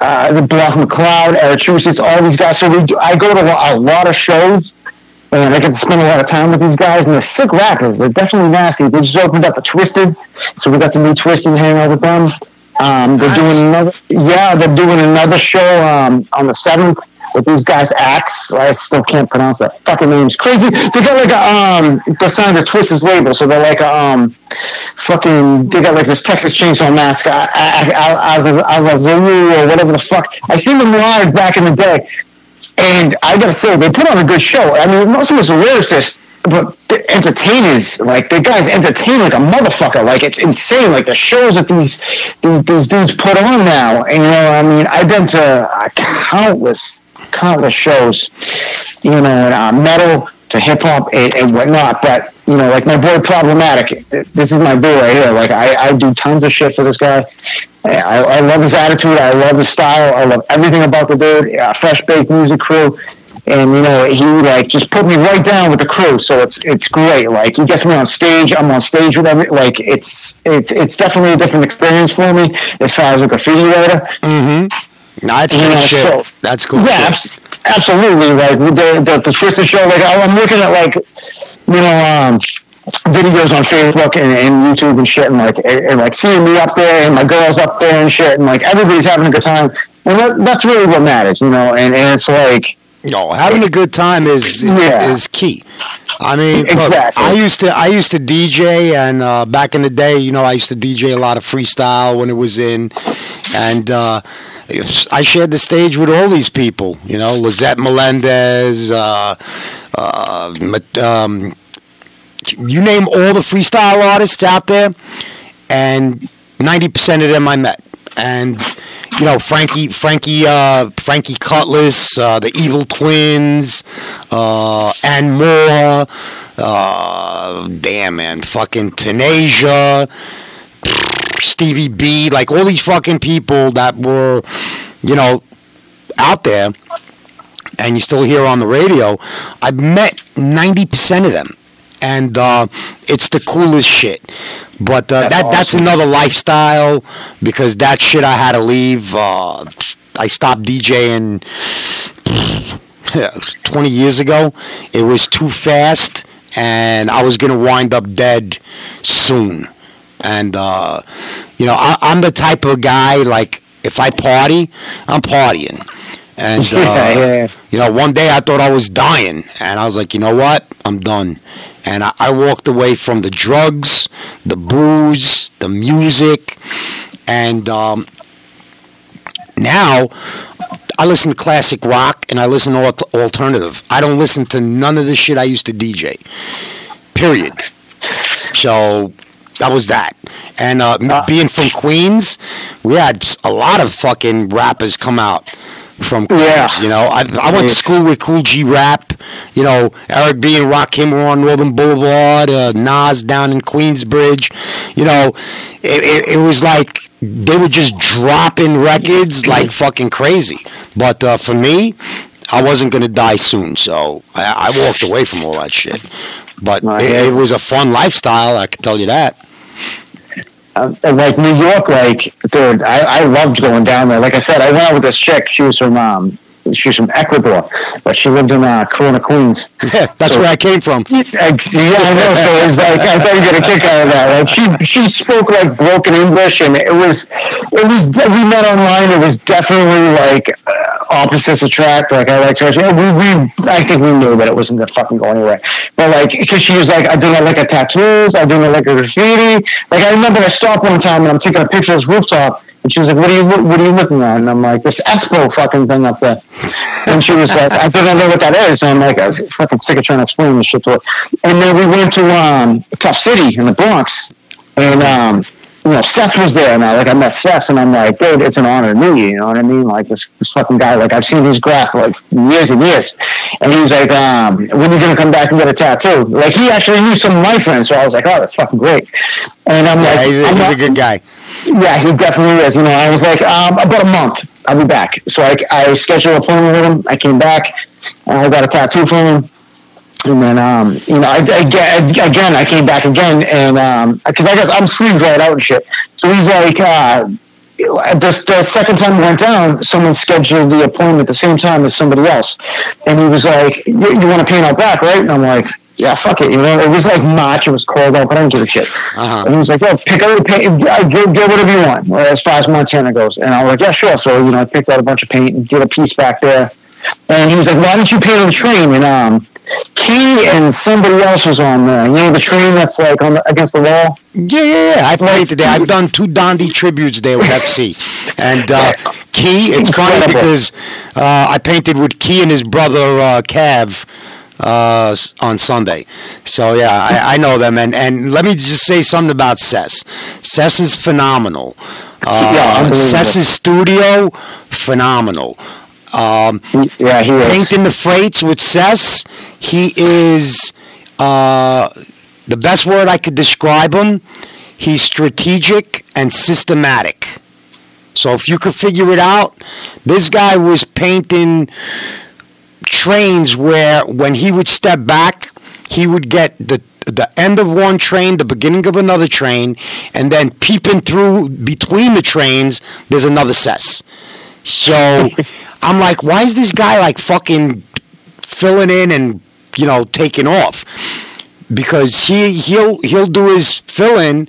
uh, the Block McLeod, Arechusis, all these guys. So we do, I go to a lot of shows. And I get to spend a lot of time with these guys, and they're sick rappers. They're definitely nasty. They just opened up a Twiztid, so we got to meet Twiztid and hang out with them. Um, they're Nice. doing another. Yeah, they're doing another show um, on the seventh with these guys. Axe. I still can't pronounce that fucking name's crazy. They got like a um. They're signed to Twist's label, so they're like a um. Fucking. They got like this Texas Chainsaw Massacre, a Zulu or whatever the fuck. I seen them live back in the day. And I gotta say, they put on a good show. I mean, most of it's lyricists, but the entertainers, like the guys entertain like a motherfucker. Like it's insane. Like the shows that these these these dudes put on now. And you know, I mean, I've been to uh, countless countless shows. You know, uh, metal to hip hop and, and whatnot. But you know, like my boy Problematic, this this is my boy right here. Like I, I do tons of shit for this guy. I, I love his attitude. I love his style. I love everything about the dude. Fresh Baked Music Crew, and you know he like just put me right down with the crew. So it's it's great. Like he gets me on stage. I'm on stage with every. Like it's it's it's definitely a different experience for me as far as a graffiti writer. Mm-hmm. Nah, that's cool shit. so- that's cool. Yeah, shit. absolutely. Like the the, the Twister show, like I'm looking at like you know um, videos on Facebook and, and YouTube and shit, and like and, and, like seeing me up there and my girls up there and shit, and like everybody's having a good time, and that, that's really what matters, you know. And, and it's like No, having a good time is is, Yeah. is key. I mean, look, I used to I used to DJ, and uh, back in the day, you know, I used to DJ a lot of freestyle when it was in, and uh, I shared the stage with all these people. You know, Lisette Melendez, uh, uh, um, you name all the freestyle artists out there, and ninety percent of them I met, and you know Frankie, Frankie, uh, Frankie Cutlass, uh, the Evil Twins, uh, and more. Uh, damn man, fucking Tenasia, Stevie B, like all these fucking people that were, you know, out there, and you still hear on the radio. I've met ninety percent of them, and uh, it's the coolest shit. But uh, That's that that's another lifestyle because that shit I had to leave. Uh, I stopped DJing. <laughs> 20 years ago, it was too fast, and I was gonna wind up dead soon. And uh, you know, I, I'm the type of guy like if I party, I'm partying. And <laughs> uh, Yeah, yeah. you know, one day I thought I was dying, and I was like, you know what, I'm done. And I, I walked away from the drugs, the booze, the music, and um, now I listen to classic rock and I listen to alternative. I don't listen to none of the shit I used to DJ. Period. So that was that. And uh, me being from Queens, we had a lot of fucking rappers come out from Queens. Yeah. You know, I, I went to school with Kool G Rap. You know, Eric B and Rakim were on Northern Boulevard. Uh, Nas down in Queensbridge. You know, it, it, it was like they were just dropping records like fucking crazy. But uh, for me, I wasn't gonna die soon, so I, I walked away from all that shit. But it, it was a fun lifestyle. I can tell you that. Uh, like New York, like dude, I, I loved going down there. Like I said, I went out with this chick. She was from um, she was from Ecuador, but she lived in uh, Corona, Queens. <laughs> Yeah, that's So- where I came from. <laughs> Yeah, I know. So it was like I thought you get a kick out of that. Like she she spoke like broken English, and it was it was we met online. It was definitely like uh, opposites attract. Like I liked her. Yeah, we, we I think we knew that it wasn't gonna fucking go anywhere. But like because she was like I do not like her tattoos. I do not like her graffiti. Like I remember I stopped one time and I'm taking a picture of this rooftop. And she was like, "What are you What are you looking at?" And I'm like, "This Espo fucking thing up there." And she was like, "I don't know what that is." And I'm like, "I was fucking sick of trying to explain this shit to her." And then we went to um, Tuff City in the Bronx, and um, you know, Seth was there. And I like I met Seth, and I'm like, "Dude, it's an honor to meet you." You know what I mean? Like this this fucking guy. Like I've seen his graph like years and years. And he was like, um, "When are you gonna come back and get a tattoo?" Like he actually knew some of my friends, so I was like, "Oh, that's fucking great." And I'm Yeah, like, he's a, he's not- a good guy. yeah, he definitely is. You know, I was like, um, about a month, I'll be back. So I, I scheduled an appointment with him. I came back, and I got a tattoo from him. And then, um, you know, I, I, again, I came back again, and because I guess I'm sleeves right out and shit. So he's like, uh, the, the second time we went down, someone scheduled the appointment at the same time as somebody else, and he was like, "You, you want to paint out back, right?" And I'm like, yeah, fuck it. You know, it was like March. It was cold out, but I don't give a shit. Uh-huh. And he was like, "Yo, pick out the paint. Get, get whatever you want, as far as Montana goes." And I was like, "Yeah, sure." So you know, I picked out a bunch of paint and did a piece back there. And he was like, "Why don't you paint on the train?" And um, Key and somebody else was on there. You know, the train that's like on the, against the wall. Yeah, yeah, yeah. I've painted there. I've done two Dondi tributes there with FC. And uh, Key, it's funny because uh, I painted with Key and his brother uh, Cav uh, on Sunday. So, yeah, I, I know them. And, and let me just say something about Cess. Cess is phenomenal. Uh, Yeah. Cess's studio, phenomenal. Um, Yeah, he was. painting the freights with Cess. He is uh, the best word I could describe him. He's strategic and systematic. So if you could figure it out, this guy was painting trains where when he would step back, he would get the the end of one train, the beginning of another train, and then peeping through between the trains, there's another cess. So I'm like, why is this guy like fucking filling in and you know taking off? Because he he'll he'll do his fill in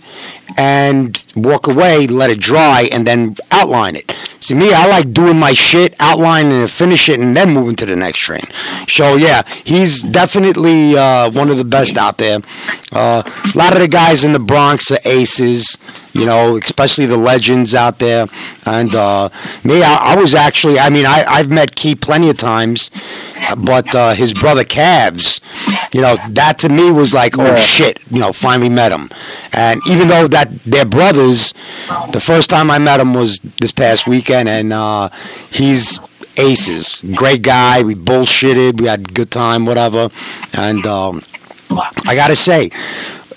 and walk away, let it dry, and then outline it. See me, I like doing my shit, outlining and finish it, and then moving to the next train. So yeah, he's definitely uh, one of the best out there. Uh, a lot of the guys in the Bronx are aces, you know, especially the legends out there. And uh, me, I, I was actually, I mean, I, I've met Key plenty of times, but uh, his brother Cavs, you know, that to me was like, oh Yeah. shit, you know, finally met him. And even though that they're brothers, the first time I met him was this past weekend, and uh, he's aces. Great guy. We bullshitted. We had a good time, whatever. And um, I gotta say,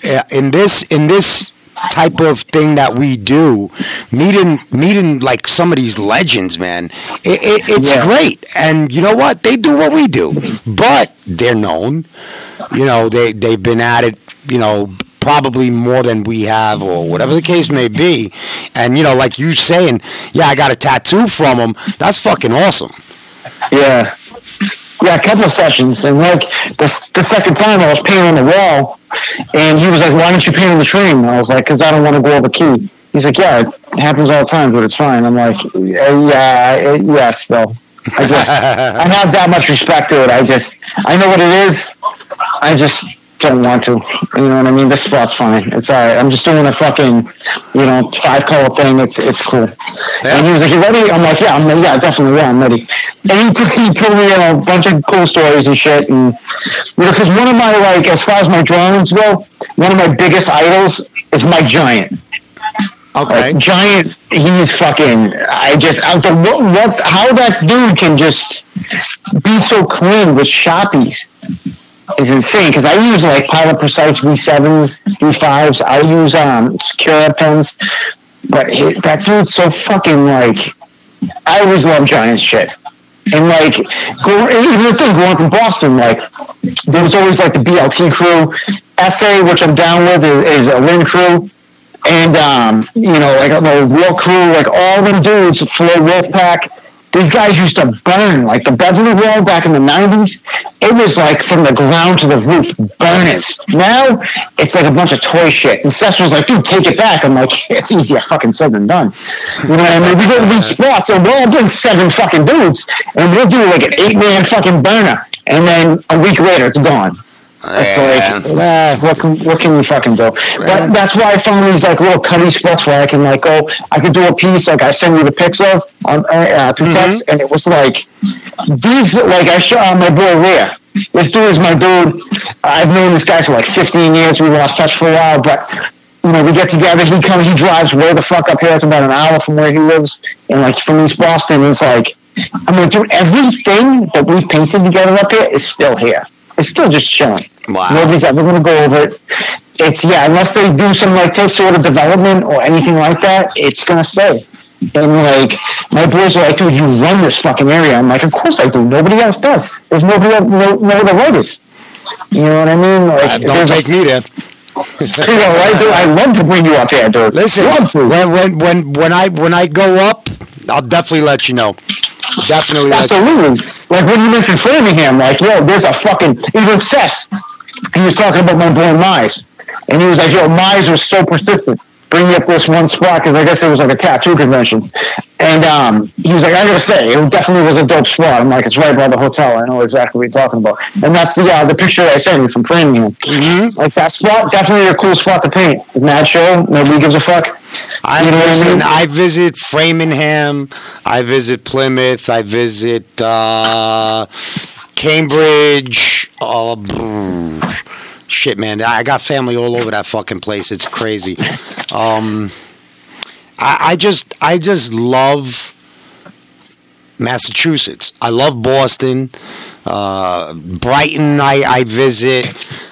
uh, in this in this type of thing that we do, meeting meeting like some of these legends, man, it, it, it's Yeah. great. And you know what? They do what we do, but they're known. You know, they they've been at it. You know. Probably more than we have, or whatever the case may be, and you know, like you saying, yeah, I got a tattoo from him. That's fucking awesome. Yeah. Yeah, a couple of sessions. And like the, the second time I was painting on the wall and he was like, Why don't you paint on the train? And I was like, Because I don't want to go over key. He's like, Yeah, it happens all the time, but it's fine. I'm like, "Uh, Yeah, yes, though. I just I have that much respect to it. I just I know what it is. I just don't want to. You know what I mean? This spot's fine. It's all right. I'm just doing a fucking, you know, five color thing. It's it's cool. And he was like, "You ready?" I'm like, "Yeah, I'm yeah, definitely, yeah, I'm ready." And he he told me uh, a bunch of cool stories and shit, and you know, because one of my like, as far as my drawings go, one of my biggest idols is Mike Giant. Okay. Like, Giant, he's fucking. I just out the what, what how that dude can just be so clean with sharpies is insane. Because I use like Pilot Precise V7s, V5s. I use um Sakura pens, but that dude's so fucking like. I always love Giant shit. And like, even the thing going from Boston, like, there was always like the BLT crew. SA, which I'm down with, is, is a Lynn crew and um, you know, like the War Crew, like all them dudes, Flow Wolfpack. These guys used to burn like the Beverly Wall back in the '90s. It was like from the ground to the roof, burners. Now it's like a bunch of toy shit. And Seth was like, "Dude, take it back." I'm like, <laughs> "It's easier fucking said than done." You know what I mean? We go to these spots and we'll all bring seven fucking dudes, and we'll do like an eight man fucking burner, and then a week later it's gone. It's like, ah, what can what can we fucking do? But that's why I found these like little cutty spots where I can like go. I could do a piece like I send you the pics of on uh, uh, through text, and it was like these like I show uh, my boy Rhea. This dude is my dude. I've known this guy for like 15 years. We lost touch for a while, but you know we get together. He comes, he drives way the fuck up here. It's about an hour from where he lives, and like from East Boston. It's like I'm like, dude, everything that we've painted together up here is still here. It's still just chilling. Wow. Nobody's ever going to go over it. It's yeah, unless they do some like this sort of development or anything like that, it's going to stay. And like my boys are like, dude, you run this fucking area. I'm like, of course I do. Nobody else does. There's nobody else, no, no other writers. You know what I mean? Like, Uh, don't take me there. <laughs> you know, right, dude? I love to bring you up here, dude. Listen, when when when when I when I go up, I'll definitely let you know. Definitely. Like, Absolutely. Like when you mentioned Framingham, like, yo, there's a fucking even Seth. He was talking about my boy Mize. And he was like, yo, Mize was so persistent. Bring me up this one spot because I guess it was like a tattoo convention. And um, he was like, I gotta say, it definitely was a dope spot. I'm like, it's right by the hotel. I know exactly what you're talking about. And that's the uh, the picture I sent you from Framingham. Like that spot, definitely a cool spot to paint. Mad show, nobody gives a fuck. I You know what I mean? I visit Framingham, I visit Plymouth, I visit uh, Cambridge. Brr. Shit, man! I got family all over that fucking place. It's crazy. Um, I, I just, I just love Massachusetts. I love Boston. Uh, Brighton, I, I visit.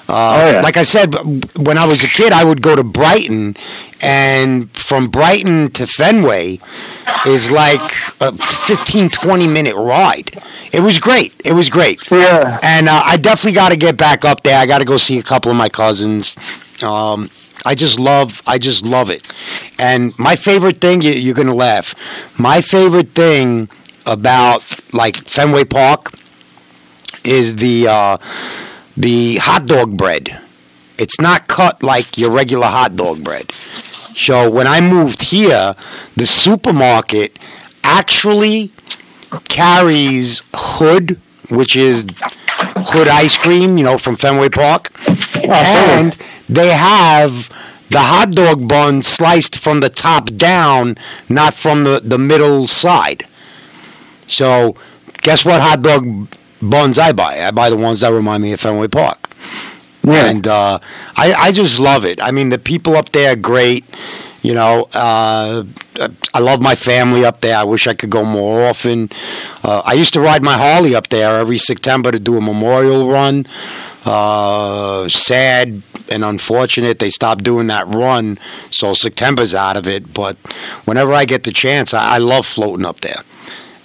Uh, Oh, yeah. Like I said, when I was a kid, I would go to Brighton, and from Brighton to Fenway is like a 15, 20 minute ride. It was great. It was great. Yeah. And uh, I definitely got to get back up there. I got to go see a couple of my cousins. Um, I just love, I just love it. And my favorite thing, you, you're gonna laugh. My favorite thing about like Fenway Park is the uh, the hot dog bread. It's not cut like your regular hot dog bread. So when I moved here, the supermarket actually carries Hood, which is Hood ice cream, you know, from Fenway Park, and they have the hot dog bun sliced from the top down, not from the, the middle side. So, guess what hot dog buns I buy? I buy the ones that remind me of Fenway Park. Yeah. And uh, I, I just love it. I mean, the people up there are great. You know, uh, I love my family up there. I wish I could go more often. Uh, I used to ride my Harley up there every September to do a memorial run. Uh, sad and unfortunate they stopped doing that run, so September's out of it. But whenever I get the chance, I, I love floating up there.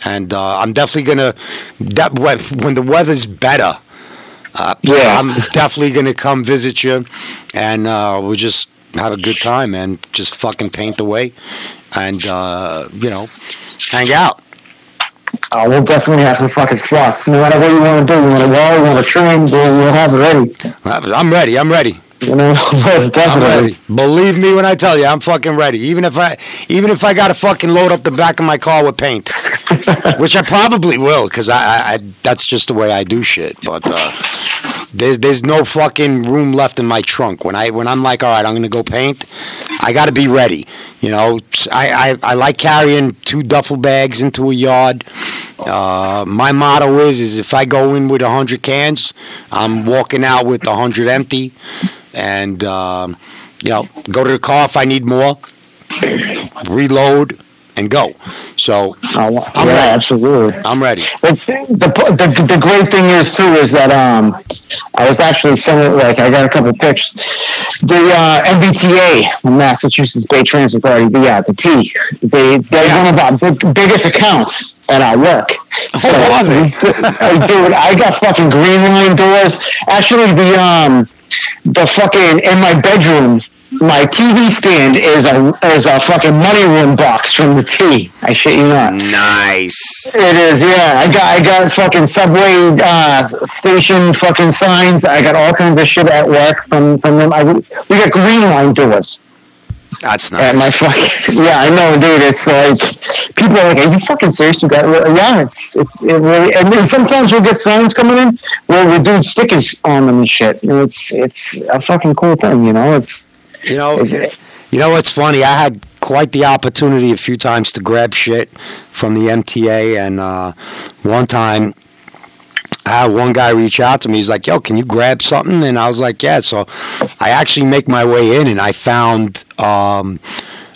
And uh, I'm definitely gonna that when when the weather's better. Uh, Yeah. I'm definitely gonna come visit you, and uh, we'll just have a good time, and Just fucking paint away, and uh, you know, hang out. Uh, we'll definitely have some fucking spots. No matter what you want to do, you want to wall, you want to train, we'll, have it ready. I'm ready. I'm ready. You know, <laughs> most I'm ready. Believe me when I tell you, I'm fucking ready. Even if I, even if I got to fucking load up the back of my car with paint, <laughs> which I probably will, because I, I, I, that's just the way I do shit. But uh, there's, there's no fucking room left in my trunk. When I, when I'm like, all right, I'm gonna go paint, I got to be ready. You know, I, I, I like carrying two duffel bags into a yard. Uh, my motto is, is if I go in with a hundred cans, I'm walking out with a hundred empty and um, you know go to the car if I need more, reload, and go. So Oh, I'm yeah, ready. absolutely. I'm ready. The, the, the, the great thing is too is that um I was actually sending like I got a couple pics. The uh, MBTA, Massachusetts Bay Transit Authority, the uh, the T, they they're Yeah. one of our big, biggest accounts at our work. So, are they? <laughs> dude, I got fucking green line doors. Actually, the um the fucking in my bedroom. My TV stand is a is a fucking money room box from the T. I shit you not. Nice. It is, yeah. I got I got fucking subway uh, station fucking signs. I got all kinds of shit at work from from them. I, we got green line doors That's at my fucking. Yeah, I know, dude. It's like people are like, "Are you fucking serious? You got yeah." It's it's it really. And then sometimes you'll get signs coming in where we do stickers on them and shit. And it's it's a fucking cool thing, you know. It's You know, you know what's funny? I had quite the opportunity a few times to grab shit from the MTA, and uh, one time. I had one guy reach out to me. He's like, "Yo, can you grab something?" And I was like, "Yeah." So, I actually make my way in, and I found, um,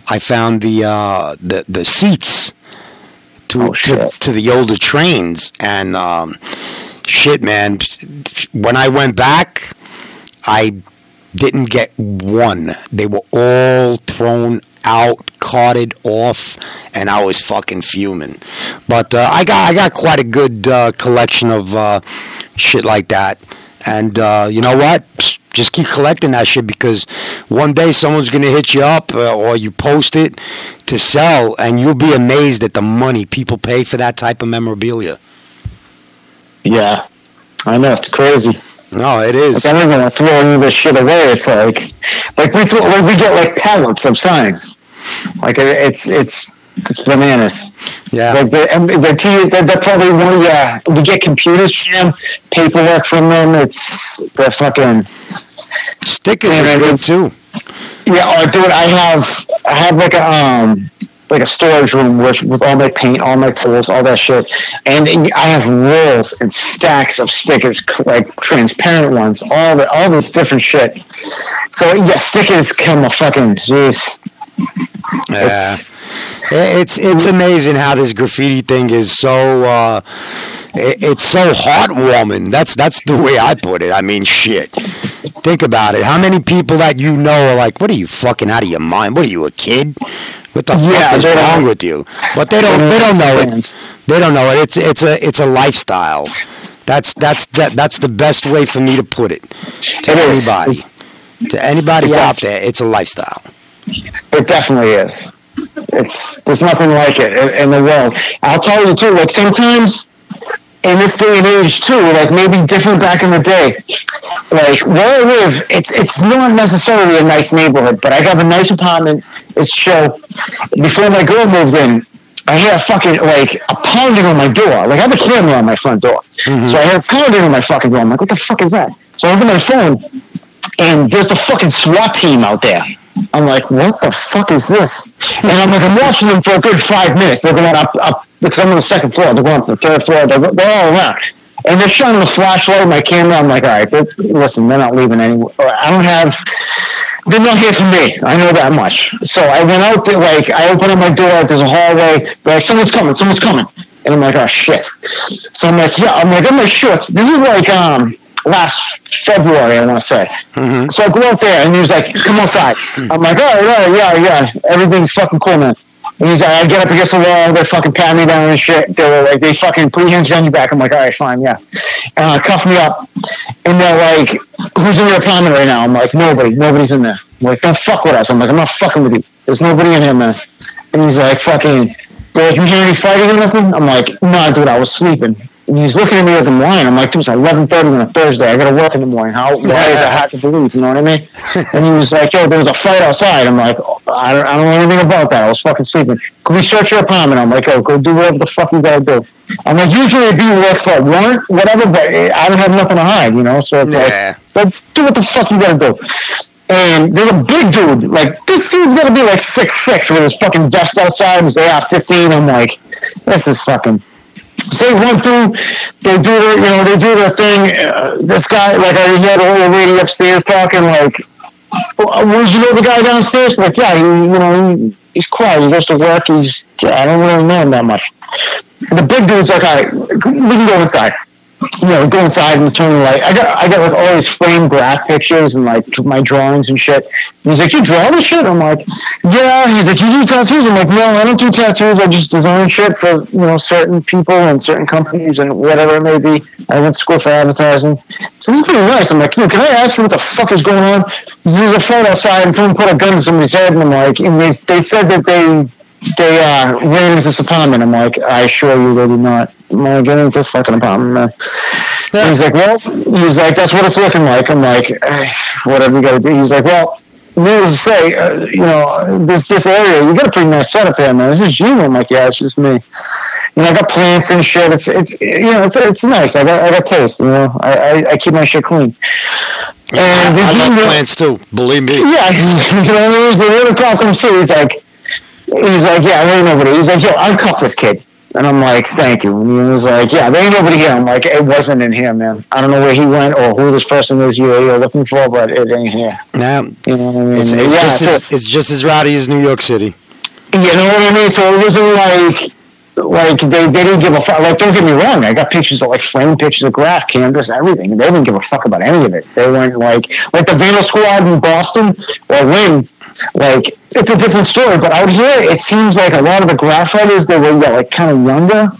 I found the uh, the the seats to Oh, to, to the older trains, and um, shit, man. When I went back, I didn't get one. They were all thrown out, carted off, and I was fucking fuming. But uh, I got I got quite a good uh, collection of uh, shit like that. And uh, you know what? just keep collecting that shit because one day someone's gonna hit you up uh, or you post it to sell, and you'll be amazed at the money people pay for that type of memorabilia. Yeah, I know it's crazy. No, it is. Like. I don't even want to throw any of this shit away. It's like, like we throw, like we get like pallets of signs. Like it's it's it's bananas. Yeah. Like the and the T, they're, they're probably one. Yeah, we get computers from them, paperwork from them. It's they're fucking. Stickers are good too. Yeah, oh, dude, I have I have like a um like a storage room with with all my paint, all my tools, all that shit, and I have rolls and stacks of stickers, like transparent ones, all the all this different shit. So yeah, stickers come a fucking jeez. Yeah. It's- It's it's amazing how this graffiti thing is so uh, it, it's so heartwarming. That's that's the way I put it. I mean, shit. Think about it. How many people that you know are like, "What are you fucking out of your mind? What are you a kid? What the Yeah, fuck is wrong with you?" But they don't they don't know it. They don't know it. It's it's a it's a lifestyle. That's that's that that's the best way for me to put it to It is. anybody. To anybody It's out there, it's a lifestyle. It definitely is. It's there's nothing like it in, in the world. I'll tell you too. Like sometimes in this day and age too, like maybe different back in the day. Like where I live, it's it's not necessarily a nice neighborhood, but I have a nice apartment. It's chill. Before my girl moved in, I hear a fucking like a pounding on my door. Like I have a camera on my front door, mm-hmm. so I hear pounding on my fucking door. I'm like, what the fuck is that? So I open my phone, and there's a fucking SWAT team out there. I'm like, what the fuck is this? And I'm like, I'm watching them for a good five minutes. They're going up, up, because I'm on the second floor. They're going up the third floor. They're, they're all around. And they're shining the flashlight, my camera. I'm like, all right, they're- listen, they're not leaving anywhere. I don't have, they're not here for me. I know that much. So I went out there, like, I open up my door. There's a hallway. They're like, someone's coming, someone's coming. And I'm like, oh shit. So I'm like, yeah, I'm like, in my shorts. This is like, um, last February, I want to say. So I go out there, and he was like, "Come outside." I'm like, "Oh yeah, yeah, yeah, everything's fucking cool, man." And he's like, "I get up against the wall, they fucking pat me down and shit." They were like, "They fucking put your hands behind your back." I'm like, "All right, fine, yeah." And uh, cuff me up, and they're like, "Who's in your apartment right now?" I'm like, "Nobody, nobody's in there." I'm like, "Don't fuck with us." I'm like, "I'm not fucking with you. There's nobody in here, man." And he's like, "Fucking." They're like, "You hear any fighting or nothing?" I'm like, "Nah, dude, I was sleeping." And he's looking at me with the line. I'm like, dude, it's 11.30 on a Thursday. I got to work in the morning. How, why is that hard to believe? You know what I mean? and he was like, yo, there was a fight outside. I'm like, oh, I don't, I don't know anything about that. I was fucking sleeping. Can we search your apartment? I'm like, oh, go do whatever the fuck you got to do. I'm like, usually it'd be like for a warrant, whatever, but I don't have nothing to hide, you know? So it's Yeah. like, do what the fuck you got to do. And there's a big dude, like, this dude's to be like six six with his fucking vest outside. It was AR-15. I'm like, this is fucking they run through, they do their, you know, they do their thing. Uh, this guy, like, I had a old lady upstairs talking, like, "Well, would you know the guy downstairs? Like, yeah, he, you know, he, he's quiet. He goes to work. He's, yeah, I don't really know him that much. The big dude's like, all right, we can go inside. You know, go inside and turn the light. I got, I got like all these framed graph pictures and like my drawings and shit. And he's like, you draw this shit? I'm like, yeah. He's like, you do tattoos? I'm like, no, I don't do tattoos. I just design shit for you know certain people and certain companies and whatever it may be. I went to school for advertising, so is pretty nice. I'm like, "Yo, can I ask you what the fuck is going on? There's a fight outside and someone put a gun to somebody's head, and I'm like, and they they said that they they uh, ran into this apartment. I'm like, I assure you, they did not. I'm like, get into this fucking apartment, man. And He's like, well, he's like, that's what it's looking like. I'm like, eh, whatever you got to do. He's like, well, needless to say, uh, you know, this this area, you got a pretty nice setup here, man. This is you. I'm like, yeah, it's just me. You know, I got plants and shit. It's it's you know, it's it's nice. I got I got taste. You know, I I, I keep my shit clean. And I he- love plants too. Believe me. yeah, <laughs> you know, I so when the call comes through, he's like, he's like, yeah, there ain't nobody. He's like, yo, I uncuff this kid. And I'm like, thank you. And he was like, yeah, there ain't nobody here. I'm like, it wasn't in here, man. I don't know where he went or who this person is you're, you're looking for, but it ain't here. Now, You know what I mean? it's, it's, yeah, just as, it's just as rowdy as New York City. you know what I mean? So it wasn't like like they, they didn't give a fuck. Like don't get me wrong, I got pictures of like framed pictures of graph canvas, everything. They didn't give a fuck about any of it. They weren't like like the Vandal Squad in Boston or Win. Like it's a different story, but out here it seems like a lot of the graph writers they were like kind of younger.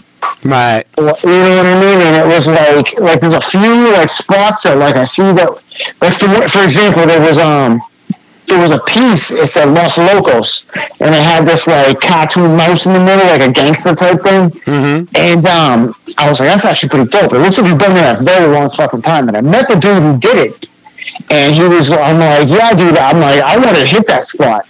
Right. You know what I mean? And it was like, like there's a few like spots that like I see that, like for for example, there was um, there was a piece. It said Los Locos, and it had this like cartoon mouse in the middle, like a gangster type thing. Mm-hmm. And um, I was like, that's actually pretty dope. It looks like you've been there a very long fucking time. And I met the dude who did it, and he was, I'm like, yeah, dude. I'm like, I want to hit that spot.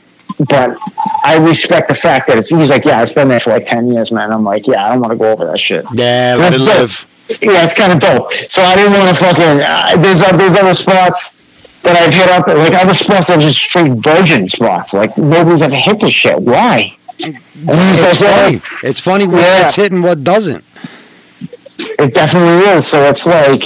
But I respect the fact that it's. He's like, yeah, it's been there for like ten years, man. I'm like, yeah, I don't want to go over that shit. Yeah, let it live. Yeah, it's kind of dope. So I didn't want to fucking. Uh, there's uh, there's other spots that I've hit up, like other spots that are just straight virgin spots. Like nobody's ever hit this shit. Why? It's like, well, funny. It's funny what Yeah. gets hit and what doesn't. It definitely is. So it's like,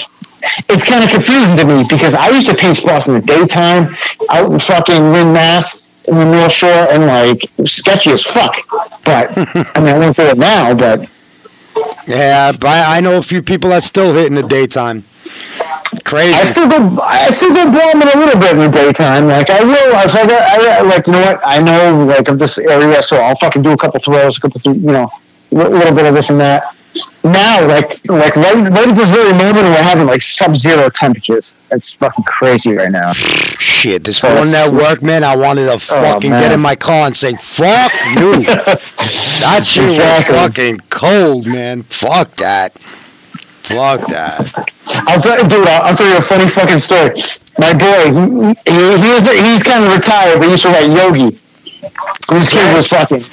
it's kind of confusing to me because I used to paint spots in the daytime out in fucking Lynn, Mass, in the North Shore, and like sketchy as fuck. But <laughs> I mean, I don't do it now, but Yeah, but I know a few people that still hit in the daytime. Crazy. I still go. I still go bombing a little bit in the daytime. Like I will. I was like, I, I like you know what? I know like of this area, so I'll fucking do a couple throws, a couple, you know, a little bit of this and that. Now, like, like right, right at this very moment, we're having like sub-zero temperatures. It's fucking crazy right now. Shit, this So morning it's- at work, man, I wanted to oh, fucking get in my car and say, fuck you. <laughs> that shit Exactly. was fucking cold, man. Fuck that. Fuck that. I'll tell dude. I'll, I'll tell you a funny fucking story. My boy, he, he, he's he's kind of retired, but he used to write Yogi. This kid was fucking.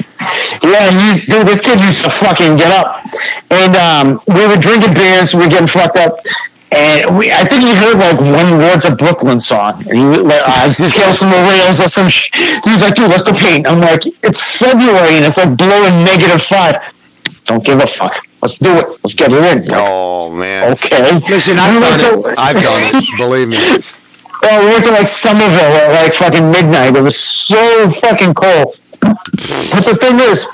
Yeah, he's dude. This kid used to fucking get up, and um, we were drinking beers, we were getting fucked up, and we. I think he heard like one words of Brooklyn song, and he like uh, <laughs> Tales from the Rails or some. Sh- he was like, dude, let's go paint. I'm like, it's February and it's like blowing negative five. Don't give a fuck. Let's do it. Let's get it in. Like, Oh, man. Okay. Listen, I've We went done to- it. I've done it. Believe me. <laughs> Oh, we went to like Somerville at like fucking midnight. It was so fucking cold. But the thing is,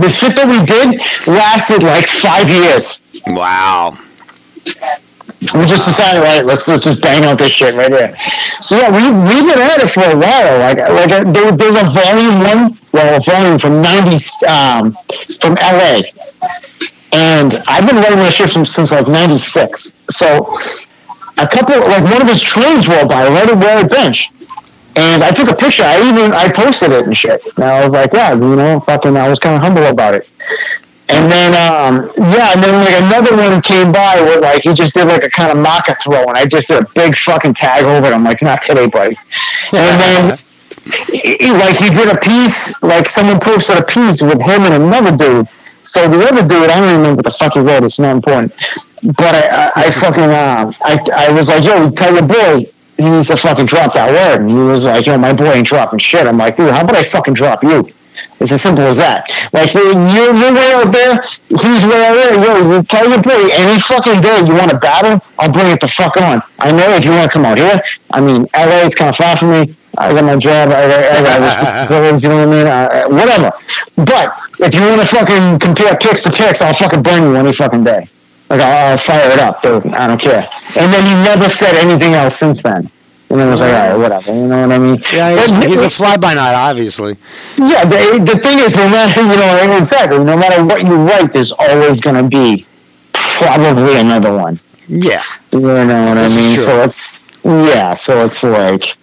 the shit that we did lasted like five years. Wow. We just decided, right, let's, let's just bang out this shit right here. So yeah, we we've been at it for a while. Like like uh, there, there's a volume one, well, a volume from ninety um, from LA, and I've been writing this shit from, since like ninety six. So a couple, like one of his trains rolled by right where I bench. And I took a picture. I even I posted it and shit. And I was like, yeah, you know, fucking. I was kind of humble about it. And then, um, yeah, and then like another one came by where like he just did like a kind of market throw, and I just did a big fucking tag over it. I'm like, not today, buddy. And then, he- he- like he did a piece, like someone posted a piece with him and another dude. So the other dude, I don't even remember what the fuck he wrote. It's not important. But I, I, I fucking, um, I, I was like, yo, tell your boy he needs to fucking drop that word. And he was like, yo, my boy ain't dropping shit. I'm like, dude, how about I fucking drop you? It's as simple as that. Like you, you're, you're way out there, he's way out there. Yo, you tell your boy any fucking day you want to battle, I'll bring it the fuck on. I know if you want to come out here. I mean, LA is kind of far from me. I got my job. I got, I got <laughs> you know what I mean? Uh, whatever. But if you want to fucking compare picks to picks, I'll fucking burn you any fucking day. Like I'll, I'll fire it up, dude. I don't care. And then he never said anything else since then. And then it was like, all right, whatever. You know what I mean? Yeah, he's, But- he's a fly by night, obviously. yeah, the, the thing is, no matter <laughs> you know exactly, no matter what you write, there's always going to be probably another one. Yeah. You know what I mean? true. So it's yeah, so it's like,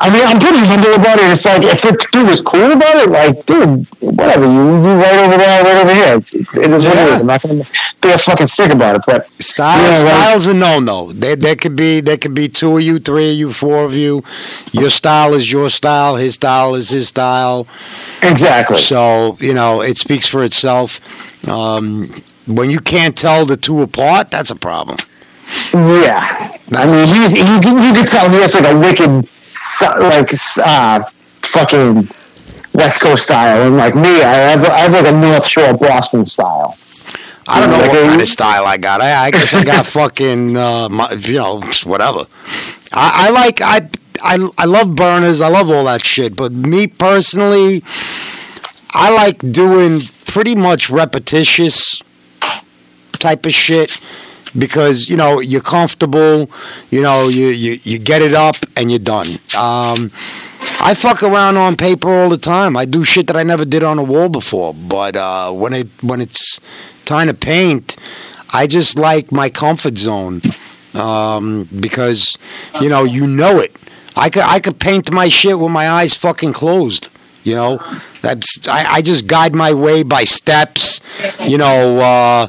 I mean, I'm pretty humble about it. It's like if the dude was cool about it, like, dude, whatever, you you right over there, right over here. It's, it is what it Yeah. is. I'm not going to be a fucking stick about it, but Style, Yeah, right. style's a no no. There, there could be there could be two of you, three of you, four of you. Your style is your style. His style is his style. exactly. So you know it speaks for itself. Um, when you can't tell the two apart, that's a problem. Yeah, I mean, he's he, you can tell he has like a wicked, like uh, fucking West Coast style, and like me, I have, I have like a North Shore Boston style. I don't know Like what kind of style I got. I, I guess I got <laughs> fucking uh, my, you know whatever. I, I like I. I, I love burners. I love all that shit. But me personally, I like doing pretty much repetitious type of shit because you know you're comfortable. You know you you, you get it up and you're done. Um, I fuck around on paper all the time. I do shit that I never did on a wall before. But uh, when it when it's time to paint, I just like my comfort zone um, because you know you know it. I could I could paint my shit with my eyes fucking closed. You know, that's I, I just guide my way by steps. You know, uh,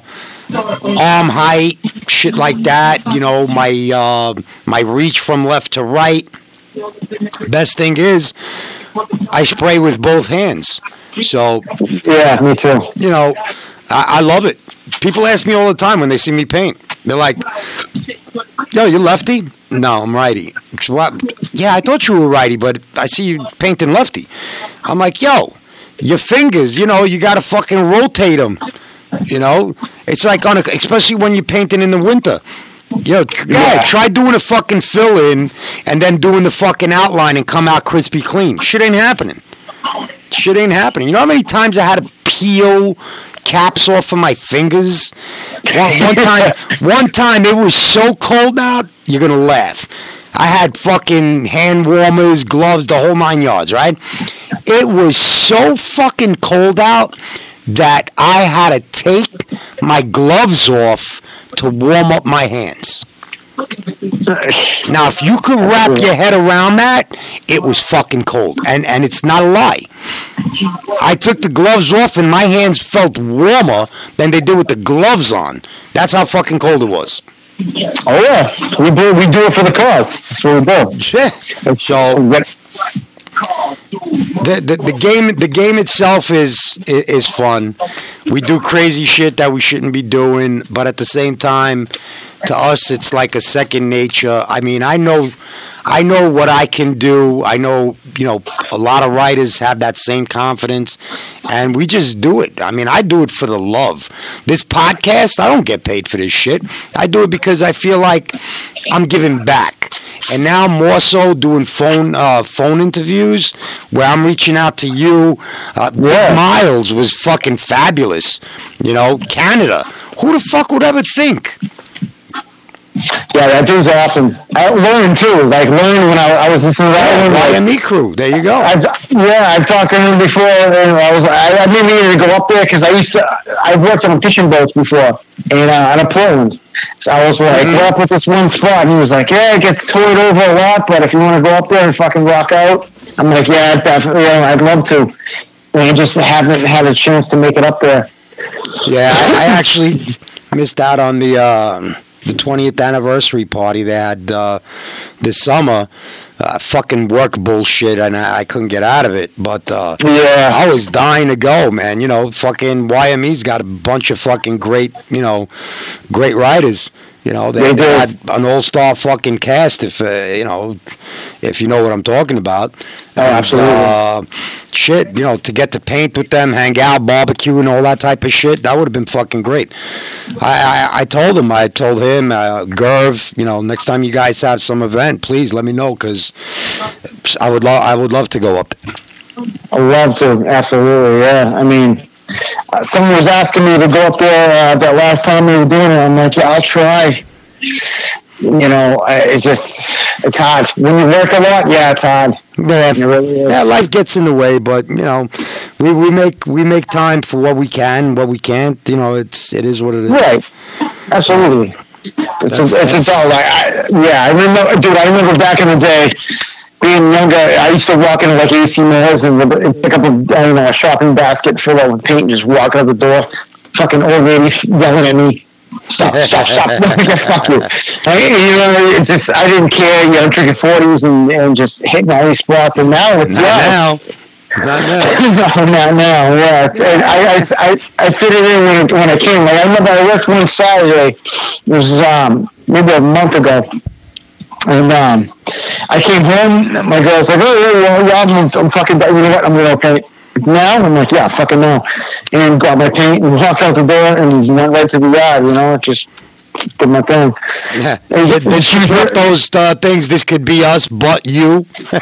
arm height, shit like that. You know, my uh, my reach from left to right. Best thing is, I spray with both hands. So Yeah, me too. you know, I, I love it. People ask me all the time when they see me paint. They're like, "Yo, you lefty?" No, I'm righty. Yeah, I thought you were righty, but I see you painting lefty. I'm like, "Yo, your fingers, you know, you gotta fucking rotate them. You know, it's like on a, especially when you're painting in the winter." Yo, yeah, Yeah. try doing a fucking fill in and then doing the fucking outline and come out crispy clean. Shit ain't happening. Shit ain't happening. You know how many times I had to peel caps off of my fingers? One, one time, <laughs> one time it was so cold out, you're gonna laugh. I had fucking hand warmers, gloves, the whole nine yards, right? It was so fucking cold out that I had to take my gloves off to warm up my hands. Now, if you could wrap your head around that, it was fucking cold, and and it's not a lie. I took the gloves off, and my hands felt warmer than they did with the gloves on. That's how fucking cold it was. Oh yeah, we do we do it for the cause. That's what we do. Yeah. So the, the the game the game itself is is fun. We do crazy shit that we shouldn't be doing, but at the same time, to us it's like a second nature. I mean, I know I know what I can do. I know, you know, a lot of writers have that same confidence and we just do it. I mean, I do it for the love. This podcast, I don't get paid for this shit. I do it because I feel like I'm giving back. And now more so doing phone uh, phone interviews where I'm reaching out to you. Uh, Yeah. Miles was fucking fabulous. You know, Canada. Who the fuck would ever think? Yeah, that dude's awesome. I learned too. Like learned when I, I was listening to that. one, like, crew. There you go. I've, yeah, I've talked to him before, and I was I, I didn't need to go up there because I used to I worked on fishing boats before in uh, out of Portland. So I was like, Mhm. we're up with this one spot, and he was like, yeah, it gets towed over a lot, but if you want to go up there and fucking rock out, I'm like, yeah, definitely, yeah, I'd love to. And I just haven't had a chance to make it up there. Yeah, I, I actually missed out on the um, the 20th anniversary party they had uh, this summer. Uh, fucking work bullshit, and I, I couldn't get out of it. But uh, Yeah. I was dying to go, man. You know, fucking YME's got a bunch of fucking great, you know, great writers. You know, they, They do. they had an all-star fucking cast. If uh, you know, if you know what I'm talking about. Oh, absolutely. Uh, shit, you know, to get to paint with them, hang out, barbecue, and all that type of shit. That would have been fucking great. I, I, I told him, I told him, uh, Gerv, you know, next time you guys have some event, please let me know because I would love, I would love to go up. there. I love to, absolutely, yeah. I mean, uh, someone was asking me to go up there uh, that last time we were doing it. I'm like, yeah, I'll try. You know, it's just, it's hard. When you work a lot, yeah, it's hard. Yeah, It really is. yeah, life gets in the way, but you know, we, we make we make time for what we can, what we can't. You know, it's it is what it is. Right. Absolutely. It's, That's- it's, it's all like, I, yeah, I remember, dude, I remember back in the day, being younger, I used to walk into like AC Mills and, and pick up a, I don't know, a shopping basket full of paint and just walk out the door. Fucking old ladies yelling at me. Stop, stop, stop. <laughs> fuck you. I, you know, it's just, I didn't care, you know, drinking 40s and, and just hitting all these spots. And now it's, now. Not now. <laughs> no, not now. Yeah, it's, and I, I, I, I fit it in when, when I came. Like I remember I worked one Saturday. It was um, maybe a month ago, and um, I came home. My girl's like, "Oh, yeah, yeah, yeah I'm, fucking. You know what? I'm gonna paint now." I'm like, "Yeah, fucking now," and got my paint and walked out the door and went right to the yard. You know, just did my thing. Yeah. And Did, did she put those uh, things? This could be us, but you. <laughs>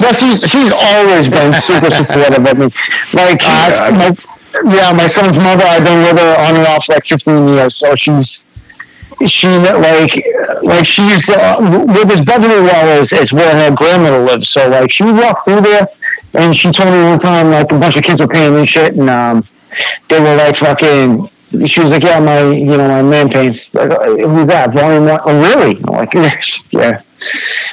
no, she's she's always been super supportive of me. Like, that's uh, my, yeah, my son's mother, I've been with her on and off for like 15 years, so she's she like like she's uh, this Beverly Wall is is where her grandmother lives. So like she walked through there, and she told me one time like a bunch of kids were paying me shit, and um, they were like fucking she was like, yeah, my, you know, my man paints. Like, uh, who's that? Volume one? Oh, really? I'm like, <laughs> yeah.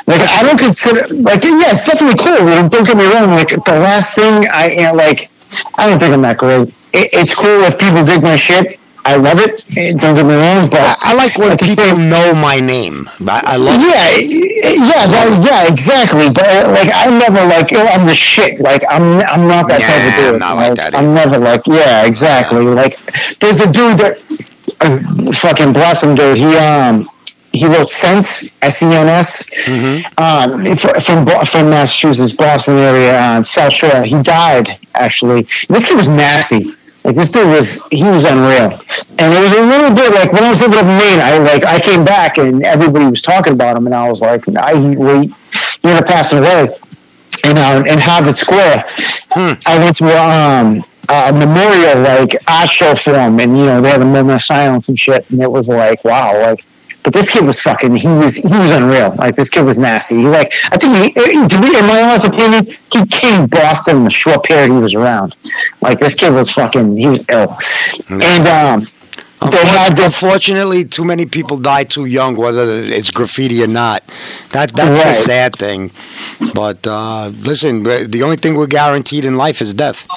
Like, I don't consider, like, yeah, it's definitely cool. Like, don't get me wrong. Like, the last thing I, like, I don't think I'm that great. It, it's cool if people dig my shit. I love it. Don't get me wrong, but I, I like when people same- know my name. I, I love yeah, yeah, that, yeah, exactly. But uh, like, I'm never like oh, I'm the shit. Like, I'm I'm not that type of dude. I'm not like that I'm never like, yeah, exactly. Like, there's a dude that uh, fucking blossom dude. He um he wrote Sense S E N S um fr- from from Massachusetts, Boston area, uh, South Shore. He died actually. This kid was nasty. Like this dude was, he was unreal, and it was a little bit like when I was living up in Maine. I like I came back and everybody was talking about him, and I was like, I wait, up passing away in uh, in Harvard Square. I went to um, a memorial like art show for him, and you know they had a moment of silence and shit, and it was like wow, like. But this kid was fucking. He was he was unreal. Like this kid was nasty. He like I think he to me in my honest opinion he came Boston in the short period he was around. Like this kid was fucking. He was ill. And um, they had this Unfortunately, too many people die too young, whether it's graffiti or not. That that's the sad thing. But uh, listen, the only thing we're guaranteed in life is death.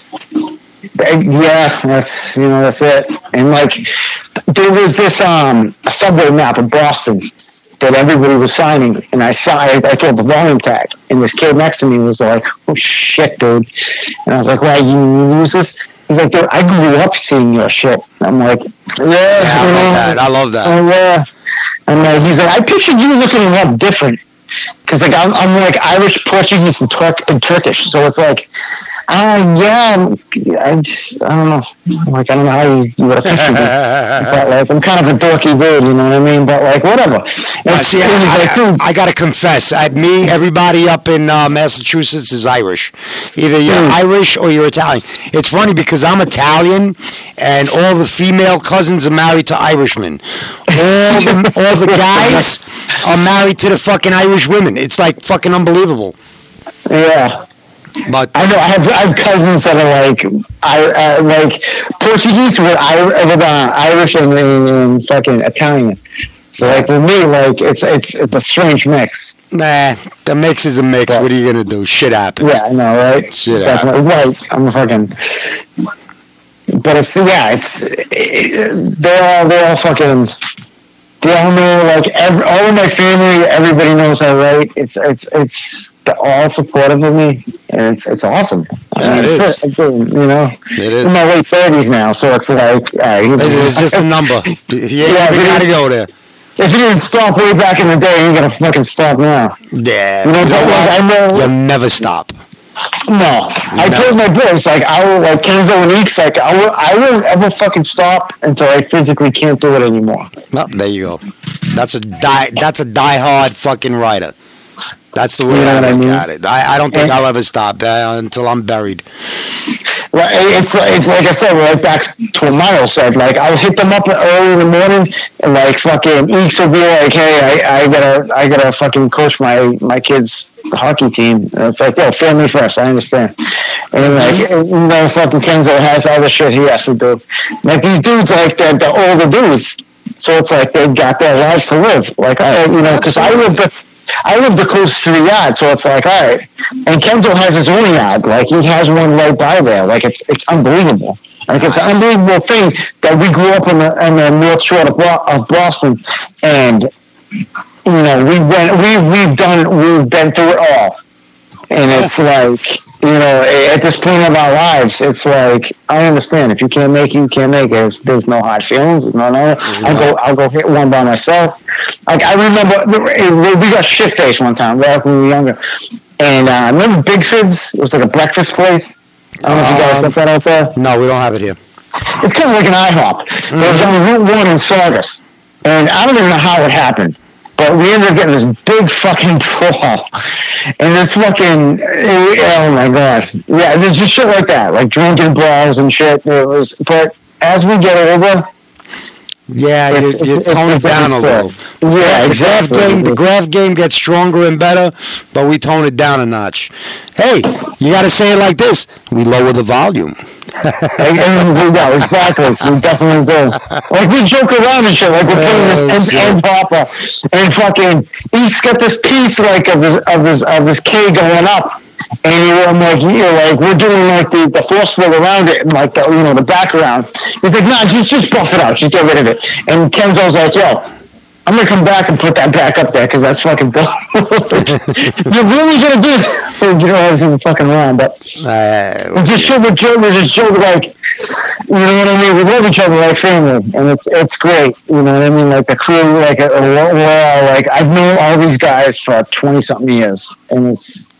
Yeah, that's you know that's it. And like there was this um subway map of Boston that everybody was signing, and I saw I, I saw the volume tag, and this kid next to me was like, "Oh shit, dude!" And I was like, "Why you use this?" He's like, "Dude, I grew up seeing your shit." I'm like, "Yeah, Yeah, I love that. I love that. Oh yeah. And like he's like, I pictured you looking a lot different. Cause like I'm, I'm like Irish, Portuguese, and, Turk, and Turkish, so it's like, uh, yeah, I'm- I, just, I don't know, like I don't know how you, you would have pictured me, but like I'm kind of a dorky dude, you know what I mean? But like whatever. I see. was like, I, I, got to confess. I, me, everybody up in uh, Massachusetts is Irish. Either you're Mm. Irish or you're Italian. It's funny because I'm Italian, and all the female cousins are married to Irishmen. All the all the guys are married to the fucking Irish women. It's like fucking unbelievable. yeah. But I know I have, I have cousins that are like I uh, like Portuguese with, I, with uh, Irish and, and, fucking Italian. So like for me, like it's it's it's a strange mix. nah, the mix is a mix. What are you gonna do? Shit happens. Yeah, I know, right? Shit Definitely right. I'm fucking. But it's yeah, it's it, they're all they're all fucking. Know like every, all of my family. Everybody knows I write. It's it's it's all supportive of me, and it's it's awesome. Yeah, it it's, is. you know, It is. in my late thirties now, so it's like uh, all right, It's just a number. <laughs> Yeah, Yeah, we gotta go there. If you didn't stop way back in the day, you gotta fucking stop now. Yeah, You know, you know like, I know- You'll never stop. No, I No. told my boys like I will like Kenzo and Eeks like I will I will ever fucking stop until I physically can't do it anymore. Well, there you go. That's a die. That's a diehard fucking writer. That's the way You know I I look mean? at it. I, I don't think Yeah. I'll ever stop uh, until I'm buried. It's it's like I said right back to what Miles said. Like I'll hit them up early in the morning and like fucking Eeks will be like, hey, I, I gotta I gotta fucking coach my my kids hockey team. And it's like, yo, family first. I understand. And like you know, fucking Kenzo has all the shit he has to do. Like these dudes, like they're the older dudes. So it's like they've got their lives to live. Like I, you know, because I live the, I live the closest to the yard, so it's like, all right. And Kenzo has his own yard. Like he has one right by there. Like it's it's unbelievable. Like it's an unbelievable thing that we grew up in the in the North Shore of Boston, and you know we went we we've done we've been through it all. And it's like, you know, at this point of our lives, it's like I understand if you can't make it, you can't make it. There's, there's no hard feelings. No, no. I'll go, I'll go hit one by myself. Like I remember, we got shit faced one time back when we were younger, and uh, remember Bickford's. It was like a breakfast place. I don't know if you guys Um, got that out there. No, we don't have it here. It's kind of like an IHOP. It was on Route 1 in Saugus. And I don't even know how it happened. But we ended up getting this big fucking brawl. And this fucking, oh my god. Yeah, there's just shit like that. Like drinking brawls and shit. It was, but as we get older, Yeah, you, It's- you it's- tone it's it down a little. Yeah, the exactly. Graph game, the graph game gets stronger and better, but we tone it down a notch. Hey, you got to say it like this: we lower the volume. <laughs> and, exactly. We definitely do. Like we joke around and shit. Like we're playing Oh, this end Papa, and fucking he's got this piece like of his of his of his K going up. And you, I'm like, you know, like we're doing like the, the force field around it, and like the you know the background. He's like, nah, just just buff it out, just get rid of it. And Kenzo's like, yo, I'm gonna come back and put that back up there because that's fucking dumb. <laughs> You're really gonna do it? You know, I was even fucking around, but Uh, we just joke with joke, we just joke like, you know what I mean? We love each other like family, and it's it's great. You know what I mean? Like the crew, like uh, we're all like I've known all these guys for twenty something years, and it's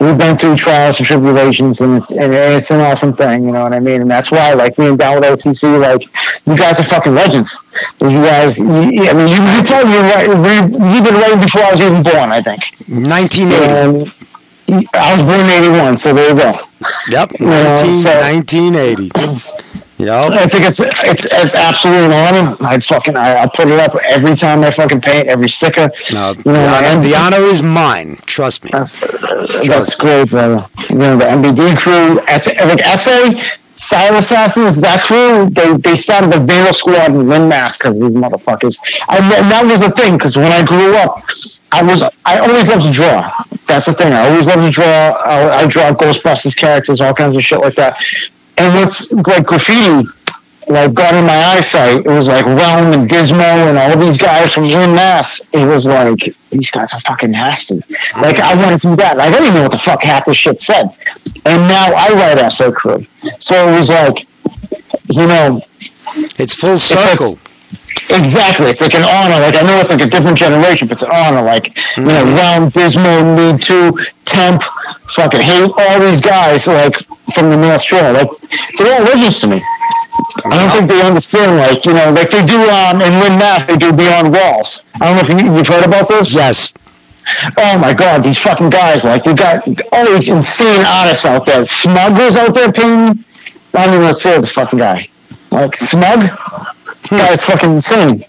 we've been through trials and tribulations, and it's and it's an awesome thing. You know what I mean? And that's why, like me and down with OTC, like you guys are fucking legends. You guys, you, I mean, you you told we- you've been right before I was even born. I think. 1980. And I was born in '81, so there you go. Yep, Yeah, 19, so- 1980. Yep. I think it's it's, it's absolutely an honor. I fucking I, I put it up every time I fucking paint every sticker. No, you know, the, the honor is mine. Trust me. that's that's great, brother. You know, the MBD crew, S- like SA, Style Assassins, that crew, they they started the Vandal Squad in Lynn, Mass, because these motherfuckers. And, and that was the thing, because when I grew up, I was I always loved to draw. That's the thing. I always loved to draw. I, I draw Ghostbusters characters, all kinds of shit like that. And what's like graffiti, like got in my eyesight. It was like Realm and Gizmo and all these guys from Lynn, Mass. It was like these guys are fucking nasty. Like I want to do that. Like I didn't even know what the fuck half this shit said. And now I write SO crew. So it was like, you know, It's full circle. Exactly. It's like an honor. Like I know it's like a different generation, but it's an honor. Like you know, mm-hmm. Realm, Dismo, Me Too, Temp, fucking hate all these guys like from the North Shore. Like they're all legends to me. I don't think they understand. Like you know, like they do um in Lynn Mass, they do Beyond Walls. I don't know if you, you've heard about this. Yes. Oh my god, these fucking guys! Like they got all these insane artists out there. Smugglers out there painting. I don't even to say the fucking guy. Like Smug, this guy's fucking insane.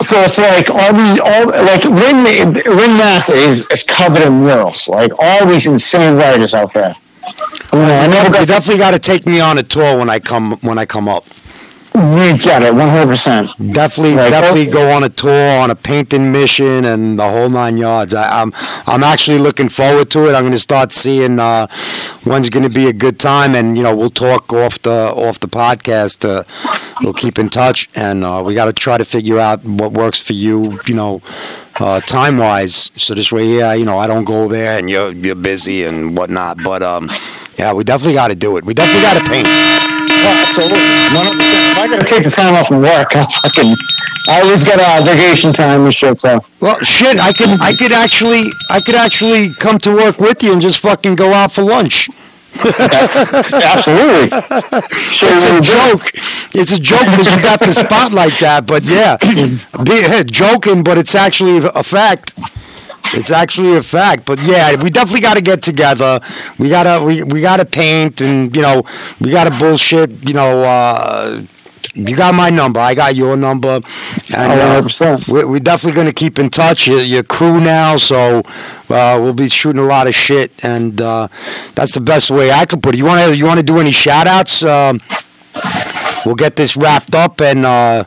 So it's like all these, all like Lynn, Lynn Mass is, is covered in murals. Like all these insane writers out there. I, I never You definitely got to take me on a tour when I come when I come up. you get it, one hundred percent. Definitely, Right. definitely go on a tour on a painting mission and the whole nine yards. I, I'm I'm actually looking forward to it. I'm going to start seeing uh, when's going to be a good time, and you know we'll talk off the off the podcast. Uh, we'll keep in touch, and uh, we got to try to figure out what works for you. You know. Uh, time wise, so this way, yeah, you know, I don't go there and you're you're busy and whatnot. But um, yeah, we definitely got to do it. We definitely got to paint. Oh, absolutely. 100%. If I gotta take the time off from work, <laughs> I fucking, I always got uh, vacation time and shit. So Well, shit, I could, I could actually, I could actually come to work with you and just fucking go out for lunch. <laughs> absolutely. Sure, It's a joke. It's a joke because you got the spot like that. But yeah, <clears throat> be, joking, but it's actually a fact. It's actually a fact. But yeah, we definitely got to get together. We gotta, we, we gotta paint, and you know, we gotta bullshit. You know, uh, you got my number. I got your number. And, uh, 100%. we're, we're definitely going to keep in touch. You're, you're crew now, so uh, we'll be shooting a lot of shit, and uh, that's the best way I could put it. You want to you want to do any shout outs? Um, we'll get this wrapped up and uh,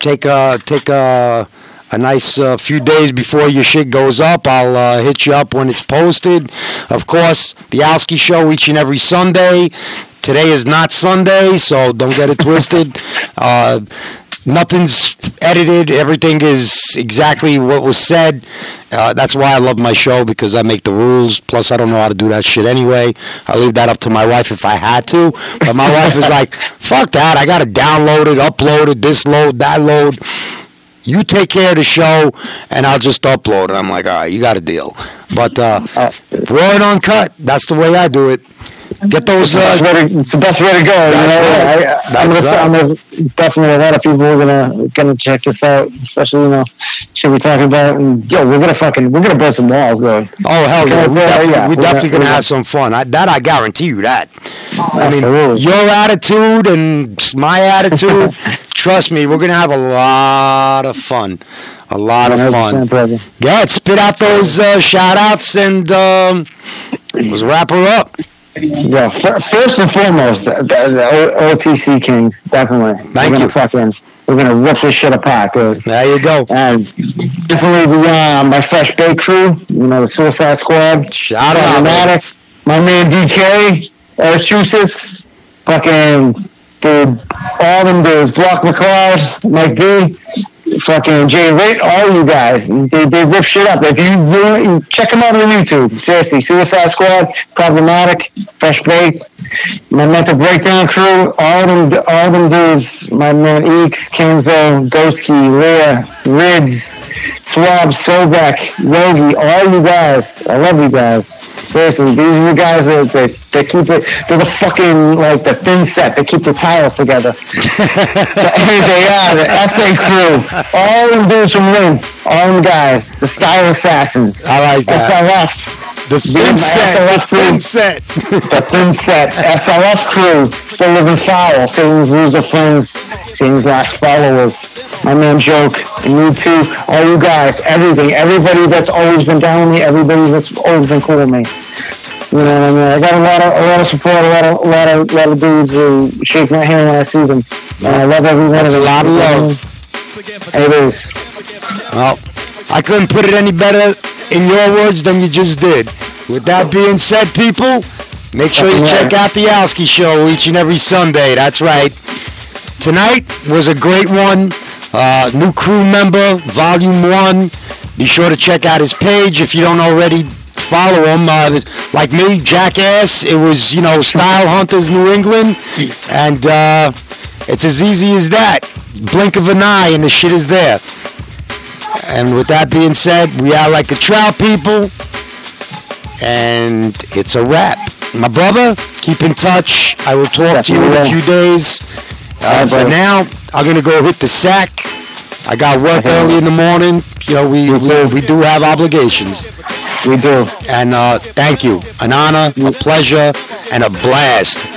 take a take a a nice uh, few days before your shit goes up. I'll uh, hit you up when it's posted. Of course, the Alski Show each and every Sunday. Today is not Sunday, so don't get it twisted. <laughs> Uh, nothing's edited. Everything is exactly what was said. Uh, that's why I love my show because I make the rules. Plus, I don't know how to do that shit anyway. I leave that up to my wife if I had to. But my wife is like, <laughs> "Fuck that! I got to download it, upload it, this load, that load." You take care of the show, and I'll just upload it. I'm like, all right, you got a deal. But uh, raw and uncut, that's the way I do it. Get those. It's the best Uh, way to, it's the best way to go. You know, right. I, I'm That's gonna, right. I'm gonna, definitely a lot of people are gonna gonna check this out, especially you know, should we talking about. And yo, we're gonna fucking we're gonna break some walls, though. Oh hell yeah! Okay, We yeah, definitely, yeah, we we're definitely gonna- gonna have some fun. I, that I guarantee you that. I mean, Absolutely. your attitude and my attitude. <laughs> trust me, we're gonna have a lot of fun. A lot of fun. brother. Yeah, spit out those uh, shout outs and um, let's wrap her up. Yeah, first and foremost, the, the, OTC Kings, definitely. Thank we're you. Gonna fucking, we're gonna rip this shit apart, dude. There you go. And definitely the uh, my fresh bake crew, you know, the Suicide Squad, Shout out. man. My man DK, Massachusetts, fucking dude, all them dudes, Block McLeod, Mike B, fucking Jay Witt, all you guys, they, they rip shit up. If you check them out on YouTube, seriously, Suicide Squad, Problematic, Fresh Baked, my mental breakdown crew, all them, all them dudes, my man Eeks, Kenzo, Ghostkey, Leah, Rids, Swab, Sobek, Yogi, all you guys. I love you guys. Seriously, these are the guys that, that, that keep it, they're the fucking, like, the thin set. They keep the tiles together. Here they are, the SA crew. All them dudes from Lynn. All them guys. The Style Assassins. I like that. SLF. The thin set. The thin set. The thin set. SLF crew. Still living foul. Satan's loser friends. Satan's last followers. My man Joke. And you too. All you guys. Everything. Everybody that's always been down with me. Everybody that's always been cool with me. You know what I mean? I got a lot of a lot of support, a lot of a lot of a lot of dudes who shake my hand when I see them. And I love every one That's of a lot of love. It is. Well, I couldn't put it any better in your words than you just did. With that being said, people, make sure you check out the Alski Show each and every Sunday. That's right. Tonight was a great one. Uh, new crew member, Volume 1. Be sure to check out his page if you don't already follow him. Uh, like me, Jackass, it was, you know, Style Huntaz New England. And uh, it's as easy as that. Blink of an eye and the shit is there. And with that being said, we are like a trout people. And it's a wrap. My brother, keep in touch. I will talk to you in a few days. Uh, for now, I'm going to go hit the sack. I got work early in the morning. You know, we, we, we do have obligations. We do. And uh, thank you. An honor, a pleasure, and a blast.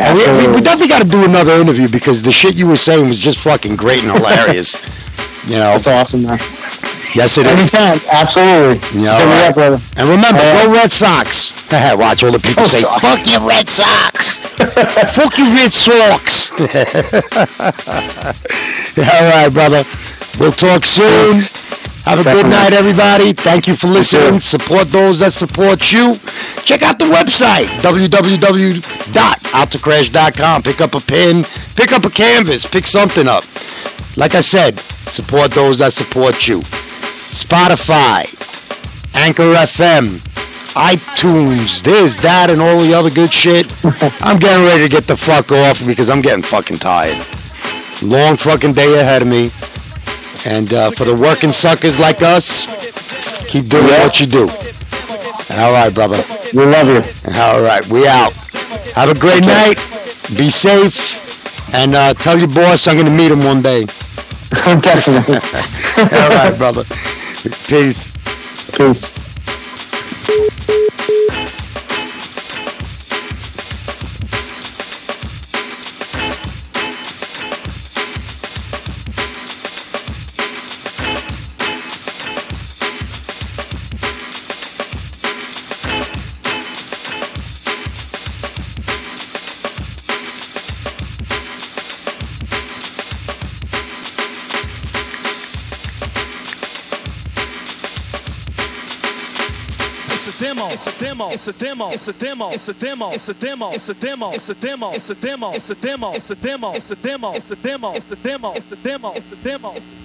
And we, we, we definitely got to do another interview because the shit you were saying was just fucking great and hilarious. <laughs> you know, it's awesome, man. yes it is. Anytime. Absolutely. Yeah, Just hit up, brother. And remember, Uh, go Red Sox. <laughs> Watch all the people Oh, say, Sox. "Fuck your Red Sox." <laughs> Fuck your Red Sox. all right, brother. We'll talk soon. Have a good night, everybody. Thank you for listening. Support those that support you. Check out the website, www.autocrash.com. Pick up a pen, pick up a canvas, pick something up. Like I said, support those that support you. Spotify, Anchor FM, iTunes, this, that, and all the other good shit. <laughs> I'm getting ready to get the fuck off because I'm getting fucking tired. Long fucking day ahead of me. And uh, for the working suckers like us, keep doing Yeah. what you do. All right, brother. We love you. All right, we out. Have a great night. Be safe. And uh, tell your boss I'm going to meet him one day. <laughs> Definitely. <laughs> All right, brother. <laughs> Peace. Peace. A demo. It's a demo. It's a demo. It's a demo. It's a demo. It's a demo. It's a demo. It's a demo. It's a demo. It's a demo. It's a demo. It's a demo. It's a demo. It's a demo. It's a demo.